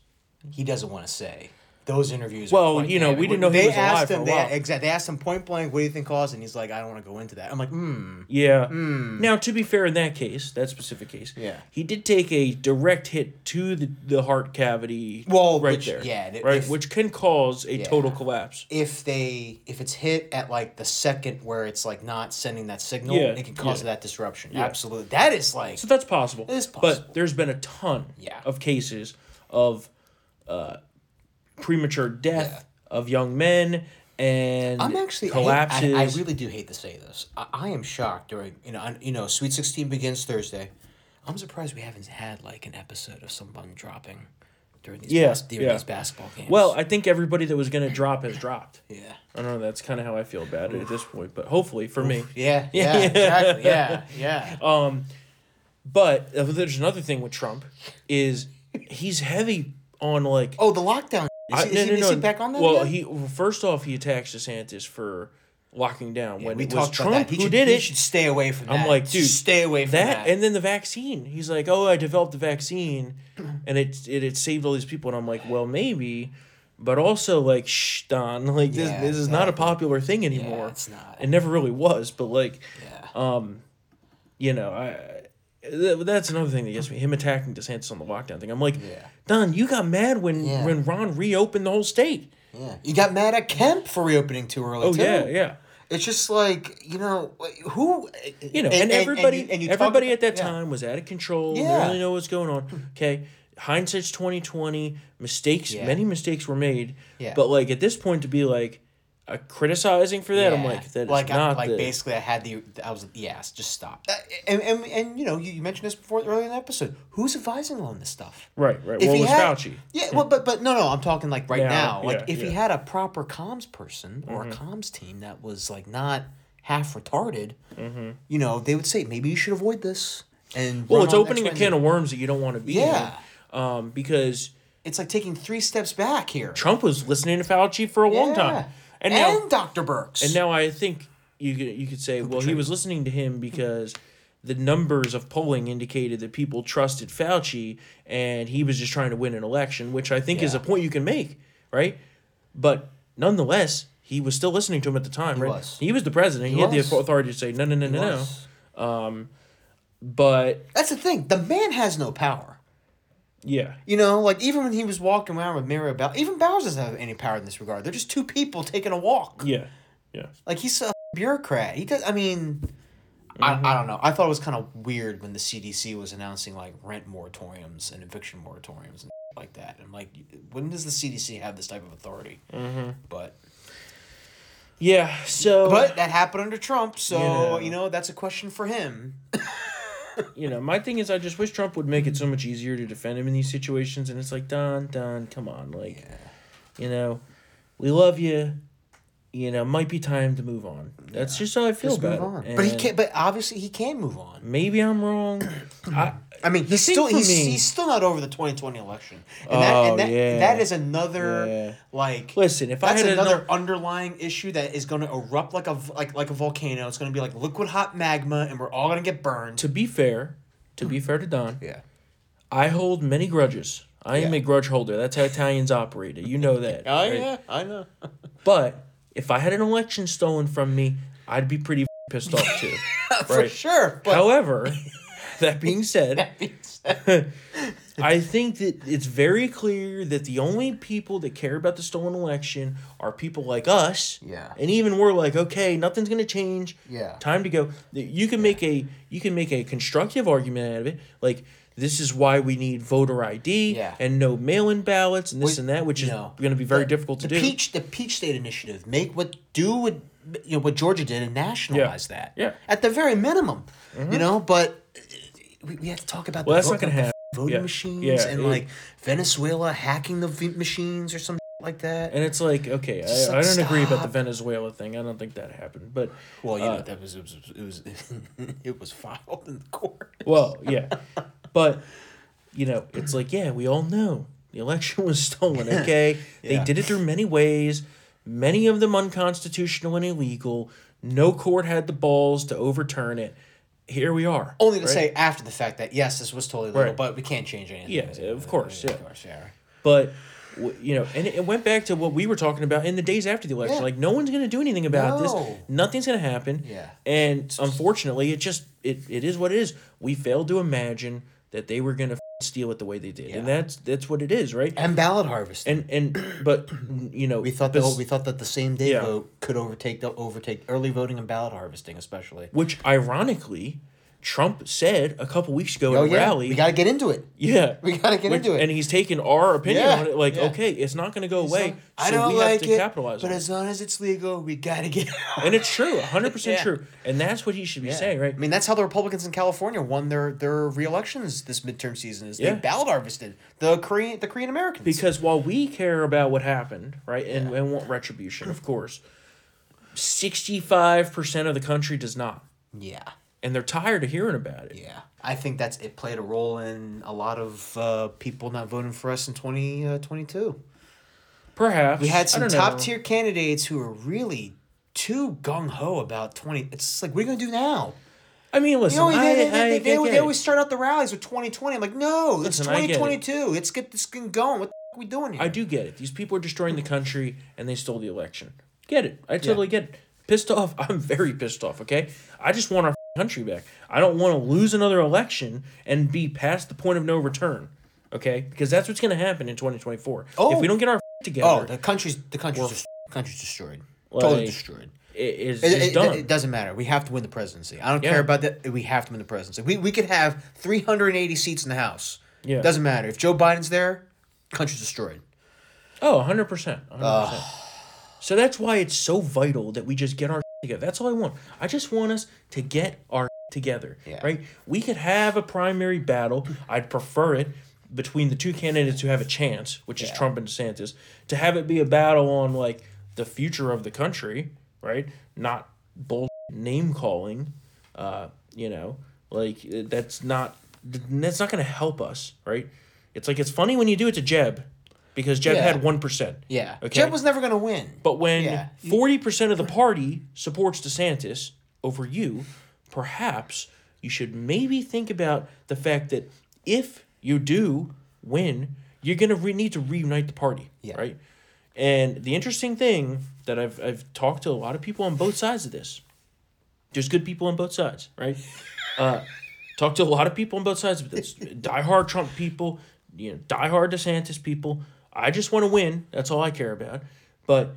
he doesn't want to say. Those interviews. Well, you know, damning. we didn't know he they was alive asked for him. a They, exactly. They asked him point blank, "What do you think caused?" And he's like, "I don't want to go into that." I'm like, "Hmm." Yeah. Hmm. Now, to be fair, in that case, that specific case, Yeah. he did take a direct hit to the, the heart cavity. Well, right which- there. yeah, if- right, which can cause a Yeah. total collapse. If they if it's hit at like the second where it's like not sending that signal, Yeah, it can cause yeah. that disruption. Yeah. Absolutely. That is like So that's possible. It is possible. But there's been a ton Yeah. of cases of uh, premature death of young men and I'm actually I collapses. I, I really do hate to say this. I, I am shocked during you know I- you know Sweet Sixteen begins Thursday. I'm surprised we haven't had like an episode of someone dropping during these yeah, bas- during yeah. these basketball games. Well, I think everybody that was going to drop has dropped. Yeah. I don't know. That's kind of how I feel about it at this point. But hopefully for me. Yeah, yeah, exactly. Yeah, yeah. Um, but uh, there's another thing with Trump is he's heavy on like oh the lockdown. Is I- he- is he- is he back on that Well, again? he well, first off he attacks DeSantis for locking down when we it was talked about Trump that. He who should- did it. should stay away from I'm that. like, dude, Stay away from that. And then the vaccine. He's like, oh, I developed the vaccine, and it it, it saved all these people. And I'm like, well, maybe. But also, like, shh, Don, like this, Yeah, this is not a popular thing anymore. it's not. It never really was, but like, um, you know, I that's another thing that gets me. Him attacking DeSantis on the lockdown thing. I'm like, Don, you got mad when Yeah. when Ron reopened the whole state. Yeah, you got mad at Kemp for reopening too early. Oh too. yeah, yeah. It's just like you know who uh, You know, and, everybody, you- you talk everybody about- at that yeah. time was out of control. Yeah, They Yeah. really know what's going on. Okay, hindsight's twenty twenty. Mistakes, Yeah. many mistakes were made. Yeah. But like at this point, to be like uh, criticizing for that, I'm like that is like I- not like the, basically I had the I was yes just stop Uh, and, and and you know you, you mentioned this before earlier in the episode who's advising him on this stuff right, right. If well, he was had- Fauci. yeah well but but no no I'm talking like right Now, now, like yeah, if he had a proper comms person or Mhm. a comms team that was like not half retarded Mhm. you know they would say maybe you should avoid this and Well, it's opening a can of worms that you don't want to be Yeah. in. Um, because it's like taking three steps back here. Trump was listening to Fauci for a long Yeah. time, and And, now Dr. Birx. and now I think you could you could say, well, he was listening to him because the numbers of polling indicated that people trusted Fauci, and he was just trying to win an election, which I think is a point you can make, right? But nonetheless, he was still listening to him at the time, He right? was. He was the president. He, He had the authority to say no, no, no, He no, was. no. Um, but That's the thing. The man has no power. Yeah, You know, like even when he was walking around with Mira Bowers, even Bowers doesn't have any power in this regard. They're just two people taking a walk. yeah, yeah. Like he's a bureaucrat. He does. I mean, I, I don't know. I thought it was kind of weird when the CDC was announcing like rent moratoriums and eviction moratoriums and like that. I'm like, when does the CDC have this type of authority? Mm-hmm. But Yeah, so but that happened under Trump, so You know. you know that's a question for him. you know, my thing is, I just wish Trump would make it so much easier to defend him in these situations. And it's like, Don, Don, come on, like, you know, we love you. You know, might be time to move on. That's just how I feel Just about it. on. But he can't. But obviously he can move on. Maybe I'm wrong. I, I mean, he's still he's, he's still not over the twenty twenty election, and that Oh, and that, yeah. that is another Yeah. like. Listen, if I that's had another another- underlying issue that is going to erupt like a like like a volcano. It's going to be like liquid hot magma, and we're all going to get burned. to be fair, to be fair to Don, Yeah, I hold many grudges. I am Yeah. a grudge holder. That's how Italians operate. You know that. oh right? yeah, I know. But if I had an election stolen from me, I'd be pretty pissed off too. For sure. But However, that being said, I think that it's very clear that the only people that care about the stolen election are people like us. Yeah. And even we're like, okay, nothing's gonna change. Yeah. Time to go. You can make a you can make a constructive argument out of it. Like this is why we need voter ID Yeah. and no mail-in ballots and this Wait, and that, which is no. going to be very difficult to the do. Peach, the Peach State Initiative, make what do what you know what Georgia did and nationalize that. Yeah. At the very minimum, you mm-hmm. know. But we, we have to talk about Well, the, that's vote- not gonna happen. voting Yeah. machines Yeah, and it- like Venezuela hacking the v- machines or something like that. And it's like, okay, I, like, I don't agree about the. Venezuela thing. I don't think that happened. But well, you uh, know that was it was it was, it was filed in the court. Well, yeah. But, you know, it's like, yeah, we all know the election was stolen, okay? They did it through many ways, many of them unconstitutional and illegal. No court had the balls to overturn it. Here we are. Only to right? say after the fact that yes, this was totally legal, Right. but we can't change anything. Yeah, of course, yeah. Of course, yeah. But, you know, and it went back to what we were talking about in the days after the election. Yeah. Like, no one's going to do anything about this. Nothing's going to happen. Yeah. And unfortunately, it just it, it is what it is. We failed to imagine that they were going to steal it the way they did, and that's that's what it is, right? And ballot harvest. And and but you know We thought that we thought that the same day Yeah. vote could overtake the overtake early voting and ballot harvesting, especially. which ironically, Trump said a couple weeks ago at Oh a yeah, rally. we got to get into it. yeah, we gotta get which- into it. and he's taken our opinion Yeah, on it. Like, yeah. okay, it's not going to go away. I so don't we like have to it, capitalize but on as long as it's legal, we got to get. out. And it's true, hundred percent Yeah. true, and that's what he should be Yeah. saying, right? I mean, that's how the Republicans in California won their their re-elections this midterm season. Is Yeah. they ballot harvested the Korean the Korean Americans. Because while we care about what happened, right, and, and want retribution, of course, sixty-five percent of the country does not, yeah, and they're tired of hearing about it. yeah, I think that's it played a role in a lot of uh, people not voting for us in twenty twenty two. Perhaps We had some know. top tier candidates who were really too gung ho about twenty. It's like, what are you gonna do now? I mean, listen, you know, I, they, they, I, they, I they, always start out the rallies with 2020. I'm like, no, it's Listen, I get it. 2022. Let's get this thing going. What the f- are we doing here? I do get it. These people are destroying the country, and they stole the election. Get it? I totally get it. Pissed off. I'm very pissed off. Okay, I just want our country back. I don't want to lose another election and be past the point of no return. Okay, because that's what's going to happen in 2024. Oh. if we don't get our together, Oh, the country's the country's just, country's destroyed. Like, totally destroyed. it is It, it- done. it doesn't matter. We have to win the presidency. I don't Yeah. care about that. We have to win the presidency. We, we could have 380 seats in the House. Yeah. Doesn't matter. If Joe Biden's there, country's destroyed. Oh, 100%. 100%. So that's why it's so vital that we just get our together. That's all I want. I just want us to get our together, Yeah. right? We could have a primary battle. I'd prefer it between the two candidates who have a chance, which is Trump and DeSantis, to have it be a battle on like the future of the country, right? Not bull name calling. Uh, you know, like that's not that's not going to help us, right? It's like it's funny when you do it to Jeb, because Jeb Yeah. had one percent. Yeah. Okay. Jeb was never going to win. But when forty percent of the party supports DeSantis over you, perhaps you should maybe think about the fact that if you do win, you're gonna re- need to reunite the party, Yeah. right? And the interesting thing that I've I've talked to a lot of people on both sides of this. There's good people on both sides, right? Uh, talked to a lot of people on both sides of this. diehard Trump people, you know, diehard DeSantis people. I just want to win. That's all I care about. But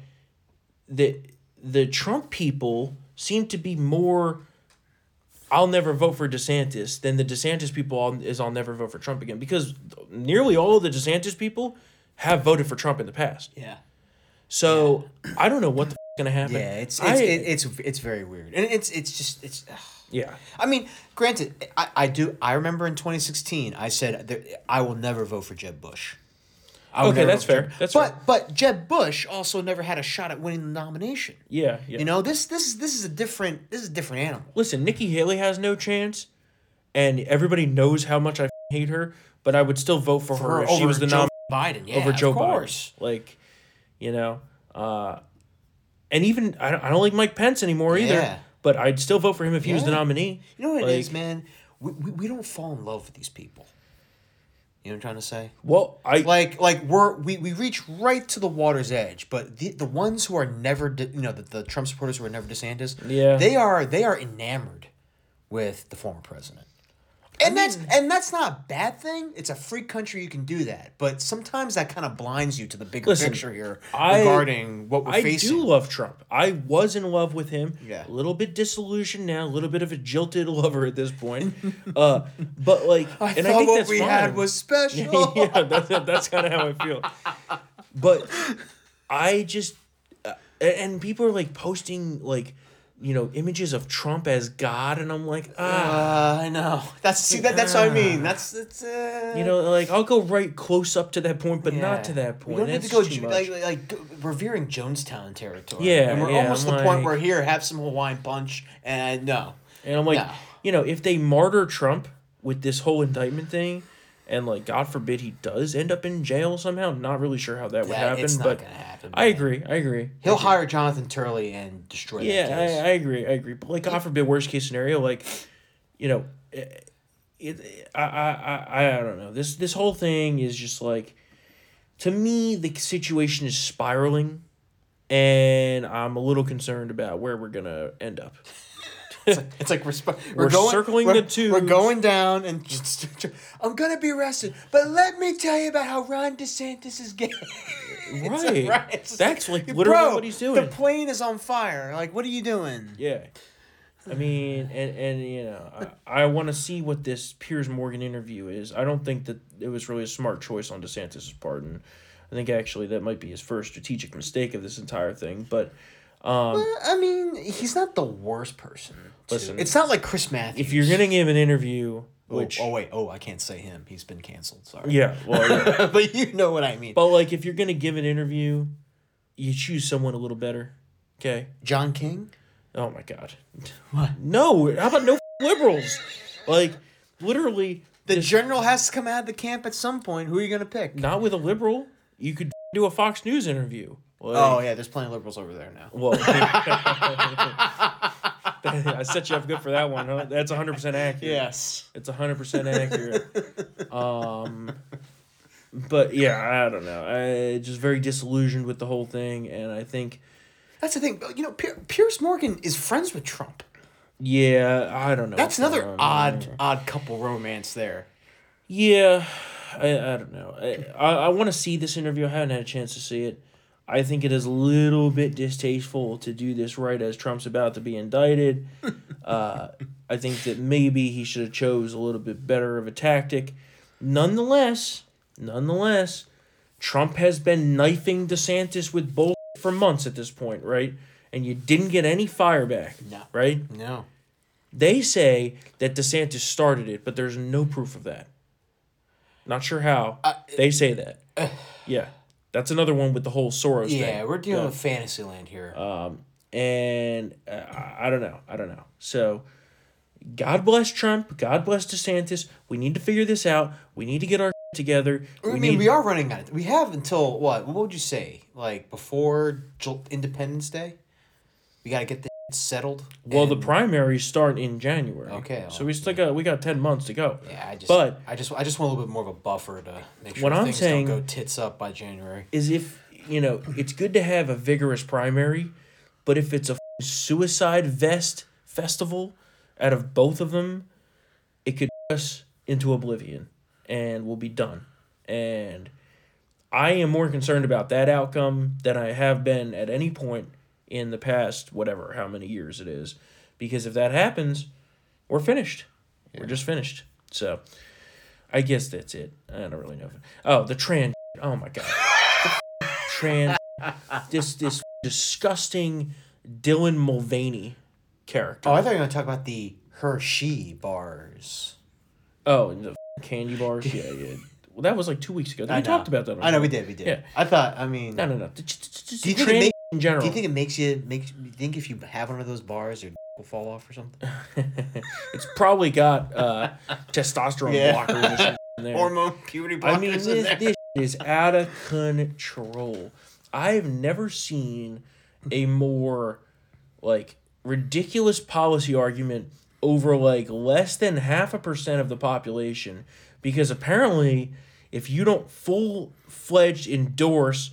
the the Trump people seem to be more I'll never vote for DeSantis than the DeSantis people is I'll never vote for Trump again because nearly all of the DeSantis people have voted for Trump in the past. Yeah. So I don't know what the f- gonna happen. Yeah, it's it's, I- it, it's it's very weird, and it's it's just it's. ugh. yeah. I mean, granted, I, I do. I remember in 2016, I said that I will never vote for Jeb Bush. I Okay, that's fair. Jeb- That's but fair. but Jeb Bush also never had a shot at winning the nomination. Yeah, yeah. You know this this is this is a different this is a different animal. Listen, Nikki Haley has no chance, and everybody knows how much I f- hate her. But I would still vote for, For her her if she was the nominee over Joe Biden, yeah, over of Joe course. Biden. Like, you know, uh, and even I don't, I don't like Mike Pence anymore either. Yeah. But I'd still vote for him if he was the nominee. You know what it is, man. We, we we don't fall in love with these people. You know what I'm trying to say? Well, I like like we're we, we reach right to the water's edge, but the the ones who are never you know the, the Trump supporters who are never DeSantis, Yeah. they are they are enamored with the former president. And that's and that's not a bad thing. It's a free country. You can do that, but sometimes that kind of blinds you to the bigger Listen, picture here I- regarding what we're I facing. do love Trump. I was in love with him. Yeah. A little bit disillusioned now, a little bit of a jilted lover at this point. uh, but like, I and I think what we fine. had was special. yeah, that's that's kind of how I feel. But I just uh, and people are like posting like you know images of Trump as God, and I'm like, ah, Uh, I know. That's see that that's what I mean. That's that's uh, you know, like I'll go right close up to that point, but Yeah. not to that point. We don't need to go like, like like go- revering Jonestown territory. Yeah, and we're yeah, almost I'm the point where here have some Hawaiian punch and no. And I'm like, No. you know, if they martyr Trump with this whole indictment thing, and like God forbid he does end up in jail somehow, not really sure how that would happen, it's not but happen, I agree. I agree. He'll hire Jonathan Turley and destroy Yeah, that I. I agree. I agree. But like God forbid, worst case scenario, like, you know, it, it, I, I, I, I don't know. This this whole thing is just like, to me, the situation is spiraling, and I'm a little concerned about where we're gonna end up. It's like we're, sp- We're we're going, circling we're, the tubes. We're going down and just, I'm gonna be arrested. But let me tell you about how Ron DeSantis is gay. It's Right. right. It's That's like Bro, literally what he's doing. The plane is on fire. Like, what are you doing? Yeah. I mean, and, and you know, I, I want to see what this Piers Morgan interview is. I don't think that it was really a smart choice on DeSantis' part, and I think actually that might be his first strategic mistake of this entire thing. But um, Well, I mean, he's not the worst person. to- Listen, it's not like Chris Matthews. if you're gonna give an interview, Oh, which oh, wait, oh I can't say him. He's been canceled. Sorry. yeah, well, yeah. but you know what I mean. but like if you're gonna give an interview, you choose someone a little better. Okay. John King. Oh my god. What? No. How about no liberals? Like literally The general has to come out of the camp at some point. Who are you gonna pick? not with a liberal. You could do a Fox News interview. Like, Oh yeah, there's plenty of liberals over there now. Well, I set you up good for that one. Huh? That's 100% accurate. Yes. It's 100% accurate. Um, but yeah, I don't know. I just very disillusioned with the whole thing, and I think, That's the thing. You know, Pier- Piers Morgan is friends with Trump. yeah, I don't know. That's another odd, odd couple romance there. Yeah, I, I don't know. I, I, I want to see this interview. I haven't had a chance to see it. I think it is a little bit distasteful to do this right as Trump's about to be indicted. uh, I think that maybe he should have chose a little bit better of a tactic. Nonetheless, nonetheless, Trump has been knifing DeSantis with bull for months at this point, right? And you didn't get any fire back, No. right? No. They say that DeSantis started it, but there's no proof of that. Not sure how. they say that. yeah. That's another one with the whole Soros thing. Yeah, we're dealing Yeah. with fantasy land here. Um, and uh, I I don't know. I don't know. So, God bless Trump. God bless DeSantis. We need to figure this out. We need to get our together. I We mean, need- we are running out. Of, we have until what? What would you say? Like before Independence Day, we got to get the settled. Well, the primaries start in January. Okay, so we still got we got ten months to go. Yeah, I just, but I just, I just want a little bit more of a buffer to make sure What I'm things saying- don't go tits up by January. is if you know it's good to have a vigorous primary, but if it's a suicide vest festival out of both of them, it could us into oblivion, and we'll be done. And I am more concerned about that outcome than I have been at any point in the past, whatever how many years it is, because if that happens, we're finished. We're just finished. So, I guess that's it. I don't really know. Oh, the trans. Oh my god. The trans. This this disgusting Dylan Mulvaney character. Oh, I thought you were gonna talk about the Hershey bars. Oh, and the candy bars. Yeah, yeah. Well, that was like two weeks ago. We talked about that. I know we did. We did. Yeah. I thought. I mean, No, no, no. Just Do you think trans it in general? Do you think it makes you makes? You think if you have one of those bars, your will fall off or something? it's probably got uh, testosterone Yeah. blockers or there. Hormone puberty blockers. I mean, this, this is out of control. I've never seen a more like ridiculous policy argument over like less than half a percent of the population because apparently if you don't full fledged endorse,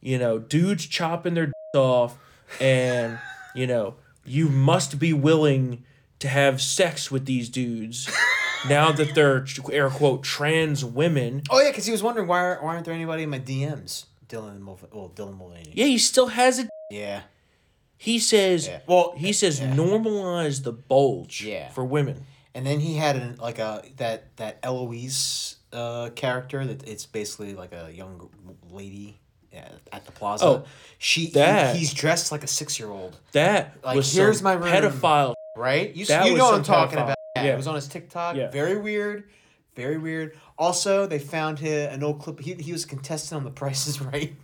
you know, dudes chopping their d- off and you know, you must be willing to have sex with these dudes now that they're air quote trans women. Oh yeah, because he was wondering why why aren't there anybody in my DMs? Dylan Mulvaney. Well, Dylan Mulvaney. Yeah, he still has it. Yeah. He says Yeah. Well, he says normalize the bulge Yeah. for women. And then he had an like a that that Eloise uh, character that it's basically like a young lady yeah, at the plaza. Oh, she he- that- he's dressed like a six year old. That Like was here's my room, pedophile. right? You, That you know what I'm talking pedophile. about. Yeah, Yeah. it was on his TikTok. Yeah. Very weird. Very weird. Also, they found him an old clip. He, he was contestant on The Price is Right.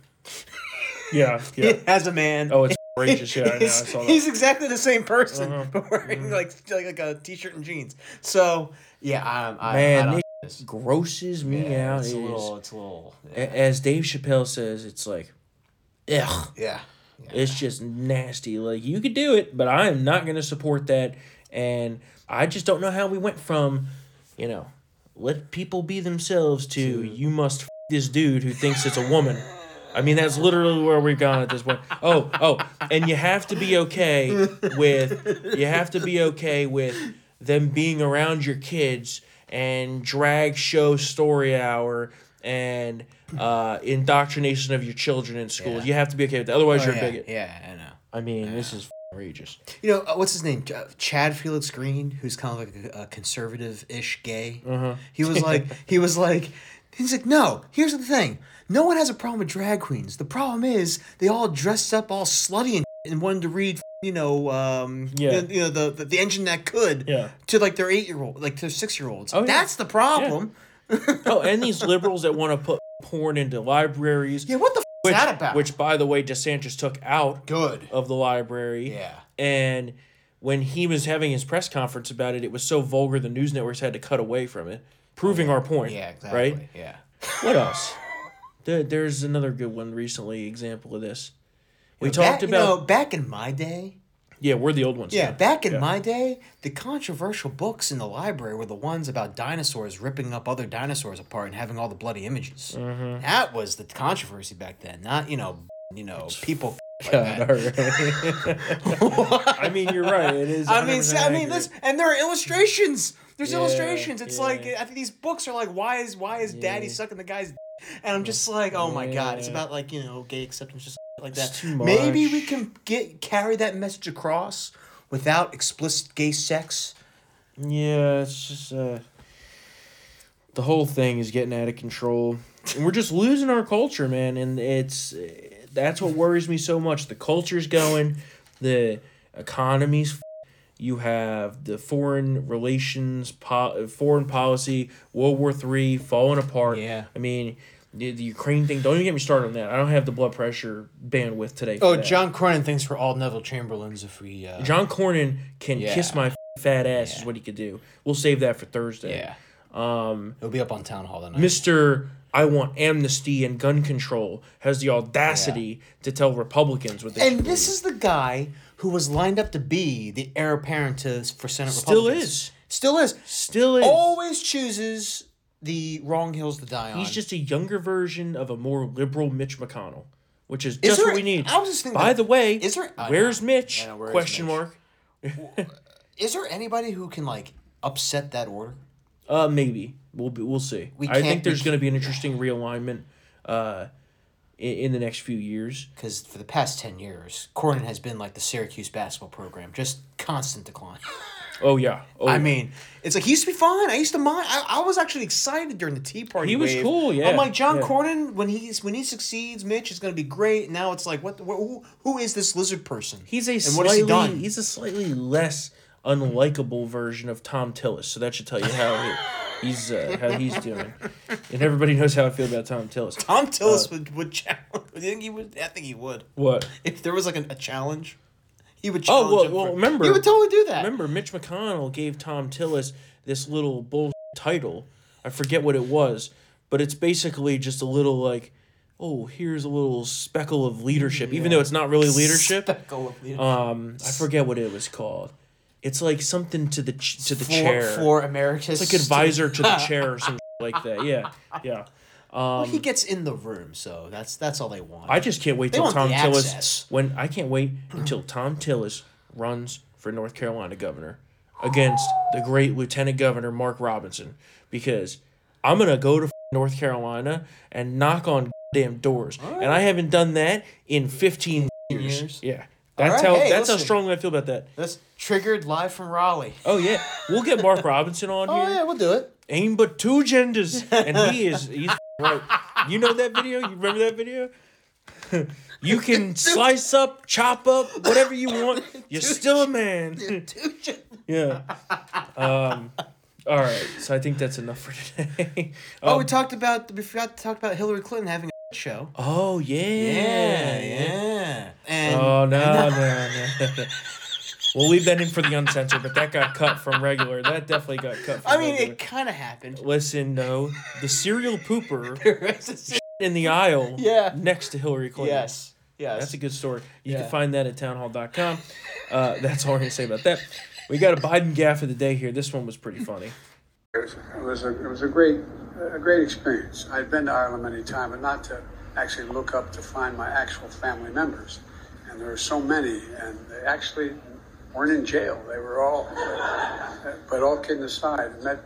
Yeah, yeah. As a man. Oh, it's outrageous. Yeah, I know. I he's, saw that. he's exactly the same person, Uh-huh. but wearing like like, like a t-shirt and jeans. So yeah, I'm, I, I Man, grosses me Yeah, out. it's a little- it's a little, a- As Dave Chappelle says, it's like, ugh. Yeah. It's just nasty. Like you could do it, but I am not going to support that. And I just don't know how we went from, you know, let people be themselves to you must f- this dude who thinks it's a woman. I mean, that's literally where we've gone at this point. Oh, oh, and you have to be okay with you have to be okay with them being around your kids and drag show story hour and uh, indoctrination of your children in schools. Yeah. You have to be okay with that. Otherwise, Oh, you're yeah, a bigot. Yeah, I know. I mean, this is outrageous. You know, uh, what's his name? Uh, Chad Felix Green, who's kind of like a, a conservative-ish gay. Uh-huh. He was like, he was like, he's like, no. Here's the thing: no one has a problem with drag queens. The problem is they all dressed up all slutty and, and wanted to read, you know, um, Yeah. you know, the, the the engine that could, Yeah. to like their eight-year-old, like their six-year-olds. Oh, yeah. That's the problem. oh, and these liberals that want to put porn into libraries. Yeah, what the f- which, is that about? Which, by the way, DeSantis took out Good. of the library. Yeah. And when he was having his press conference about it, it was so vulgar the news networks had to cut away from it, proving our point. Yeah, exactly. Right? Yeah. What else? There, there's another good one recently, example of this. We know, talked back, about. you know, back in my day. yeah, we're the old ones. Yeah, now. back in Yeah. my day, the controversial books in the library were the ones about dinosaurs ripping up other dinosaurs apart and having all the bloody images. Mhm. That was the controversy back then, not you know, you know, people. like I mean, you're right. It is. I mean, 100% I mean, this, and there are illustrations. There's Yeah, illustrations. It's like. I think these books are like, why is why is Daddy sucking the guy's? And I'm just like, oh my god, it's about like you know, gay acceptance, just like that. Maybe we can get carry that message across without explicit gay sex. Yeah, it's just uh the whole thing is getting out of control. And we're just losing our culture, man, and it's that's what worries me so much. The culture's going, the economy's f- you have the foreign relations po- foreign policy, World War 3 falling apart. Yeah. I mean, the, the Ukraine thing, don't even get me started on that. I don't have the blood pressure bandwidth today. Oh, that. John Cornyn thinks we're all Neville Chamberlains if we. Uh, John Cornyn can Yeah. kiss my fat ass Yeah. is what he could do. We'll save that for Thursday. Yeah. Um, It'll be up on town hall tonight. Mr. I want amnesty and gun control has the audacity to tell Republicans what they And this is the guy who was lined up to be the heir apparent to for Senate Republicans. Still is. Still is. Still is. Always chooses the wrong hills to die on. He's just a younger version of a more liberal Mitch McConnell, which is Is just there- what we need. I was just thinking By that- the way, is there- where's. Mitch? Where is Question Mitch? mark. Is there anybody who can like upset that order? Uh, maybe we'll be, we'll see. We I think there's going to be an interesting realignment, uh, in, in the next few years. Because for the past ten years, Cornyn has been like the Syracuse basketball program, just constant decline. Oh yeah. Oh, I yeah. mean, it's like he used to be fine. I used to mind. I, I was actually excited during the Tea Party. He was wave. cool, yeah, I'm like John yeah. Cornyn when he's when he succeeds, Mitch is going to be great. Now it's like, what? what who, who is this lizard person? He's a and what has slightly he done? he's a slightly less unlikable version of Thom Tillis. So that should tell you how he, he's uh, how he's doing. And everybody knows how I feel about Thom Tillis. Thom Tillis Uh, would would challenge. I think he would. I think he would. What? If there was like a, a challenge, he would Oh well, him well for- remember he would totally do that. Remember, Mitch McConnell gave Thom Tillis this little bull title. I forget what it was, but it's basically just a little like, oh, here's a little speckle of leadership, even though it's not really leadership. Speckle of leadership. Um, I forget what it was called. It's like something to the ch- to the For- chair for emeritus. It's like advisor to the chair or something like that. Yeah, yeah. Well, Um, he gets in the room, so that's that's all they want. I just can't wait They till Thom Tillis when I can't wait until Thom Tillis runs for North Carolina governor against the great Lieutenant Governor Mark Robinson because I'm gonna go to North Carolina and knock on damn doors, and I haven't done that in 15 years. years? Yeah, that's right, how hey, that's how strongly I feel about that. That's triggered live from Raleigh. Oh yeah, we'll get Mark Robinson on Oh here. yeah, we'll do it. Aim but two genders, and he is he's right. You know that video? You remember that video? you can slice up, chop up, whatever you want. You're still a man. yeah. Um. All right. So I think that's enough for today. Oh, Um, we talked about we forgot to talk about Hillary Clinton having a show. Oh yeah. Yeah, yeah. And oh no, no, no. We'll leave that in for the uncensored, but that got cut from regular. That definitely got cut. From I mean, regular. it kind of happened. Listen, no, the serial pooper in the aisle Yeah. next to Hillary Clinton. Yes. Yes. That's a good story. You Yeah. can find that at townhall.com. Uh, that's all I'm going to say about that. We got a Biden gaff of the day here. This one was pretty funny. It was a it was a great a great experience. I've been to Ireland many times, but not to actually look up to find my actual family members. And there are so many, and they actually weren't in jail. They were all, but all kidding aside, I met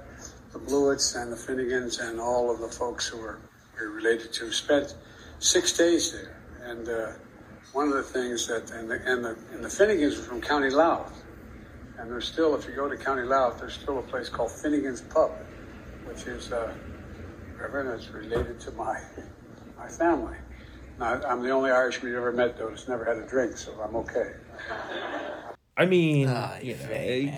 the Blewitts and the Finnegans and all of the folks who were we were related to. Spent six days there, and uh, one of the things that and the and the, and the Finnegans were from County Louth. And there's still, if you go to County Louth, there's still a place called Finnegan's Pub, which is, uh, Reverend, it's related to my my family. Now, I'm the only Irishman you ever met, though, that's never had a drink, so I'm okay. I mean, Ah, you know,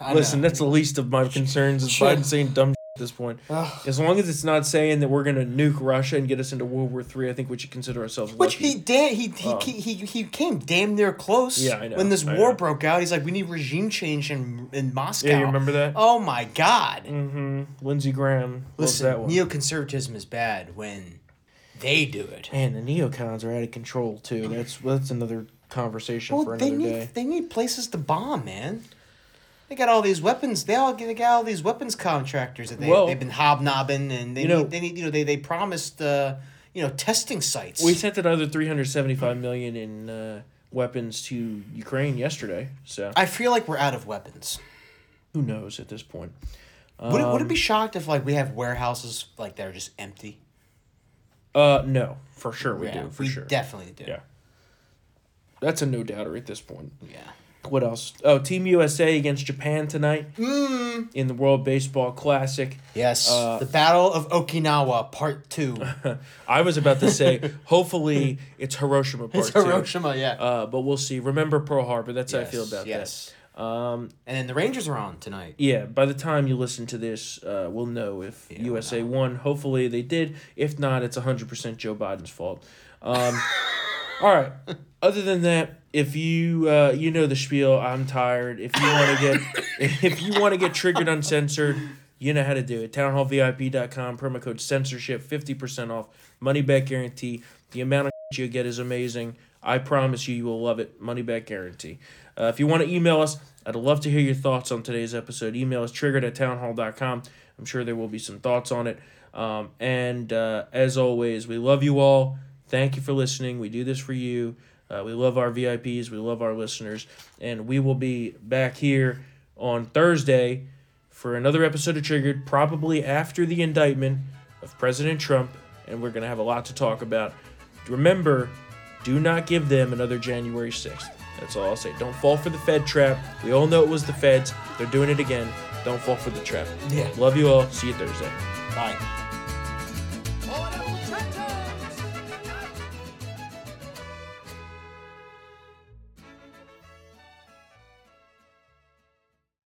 I listen, know. that's the least of my concerns is Sure. Biden saying dumb at this point. As long as it's not saying that we're going to nuke Russia and get us into World War Three, I think we should consider ourselves Which lucky. he did. he he, Oh. he he he came damn near close. Yeah, I know, When this I war know. broke out, he's like, "We need regime change in in Moscow." Yeah, you remember that? Oh my God! Mm-hmm. Lindsey Graham Listen, that one. neoconservatism is bad when they do it. And the neocons are out of control too. That's that's another conversation for Well, another they need day. they need places to bomb, man. They got all these weapons. They all they got all these weapons contractors that they Well- they've been hobnobbing, and they You know- need they need you know they they promised uh you know testing sites. We sent another three hundred seventy-five million in uh, weapons to Ukraine yesterday. So I feel like we're out of weapons. who knows at this point? would, it, would it Um, be shocked if like we have warehouses like that are just empty? Uh, no, for sure we Yeah, do. For we sure, definitely do. Yeah, that's a no doubter at this point. Yeah. What else? Oh, Team USA against Japan tonight Mm. in the World Baseball Classic. Yes, Uh, the Battle of Okinawa Part Two. I was about to say, hopefully it's Hiroshima part It's two. Hiroshima, yeah. Uh, but we'll see. Remember Pearl Harbor. That's how I feel Yes, about yes. that. Um, and then the Rangers are on tonight. Yeah, by the time you listen to this, uh, we'll know if USA won. Hopefully they did. If not, it's 100% Joe Biden's fault. Um, all right. Other than that, if you uh, you know the spiel, I'm tired. If you want to get if you want to get triggered uncensored, You know how to do it. Townhallvip.com, promo code censorship, 50% off, money back guarantee. The amount of you get is amazing. I promise you, you will love it. Money back guarantee. Uh, if you want to email us, I'd love to hear your thoughts on today's episode. Email us triggered at townhall.com. I'm sure there will be some thoughts on it. Um, and uh, as always, we love you all. Thank you for listening. We do this for you. Uh, we love our VIPs. We love our listeners. And we will be back here on Thursday for another episode of Triggered, probably after the indictment of President Trump. And we're going to have a lot to talk about. Remember, do not give them another January 6th. That's all I'll say. Don't fall for the Fed trap. We all know it was the Feds. They're doing it again. Don't fall for the trap. Yeah. Love you all. See you Thursday. Bye.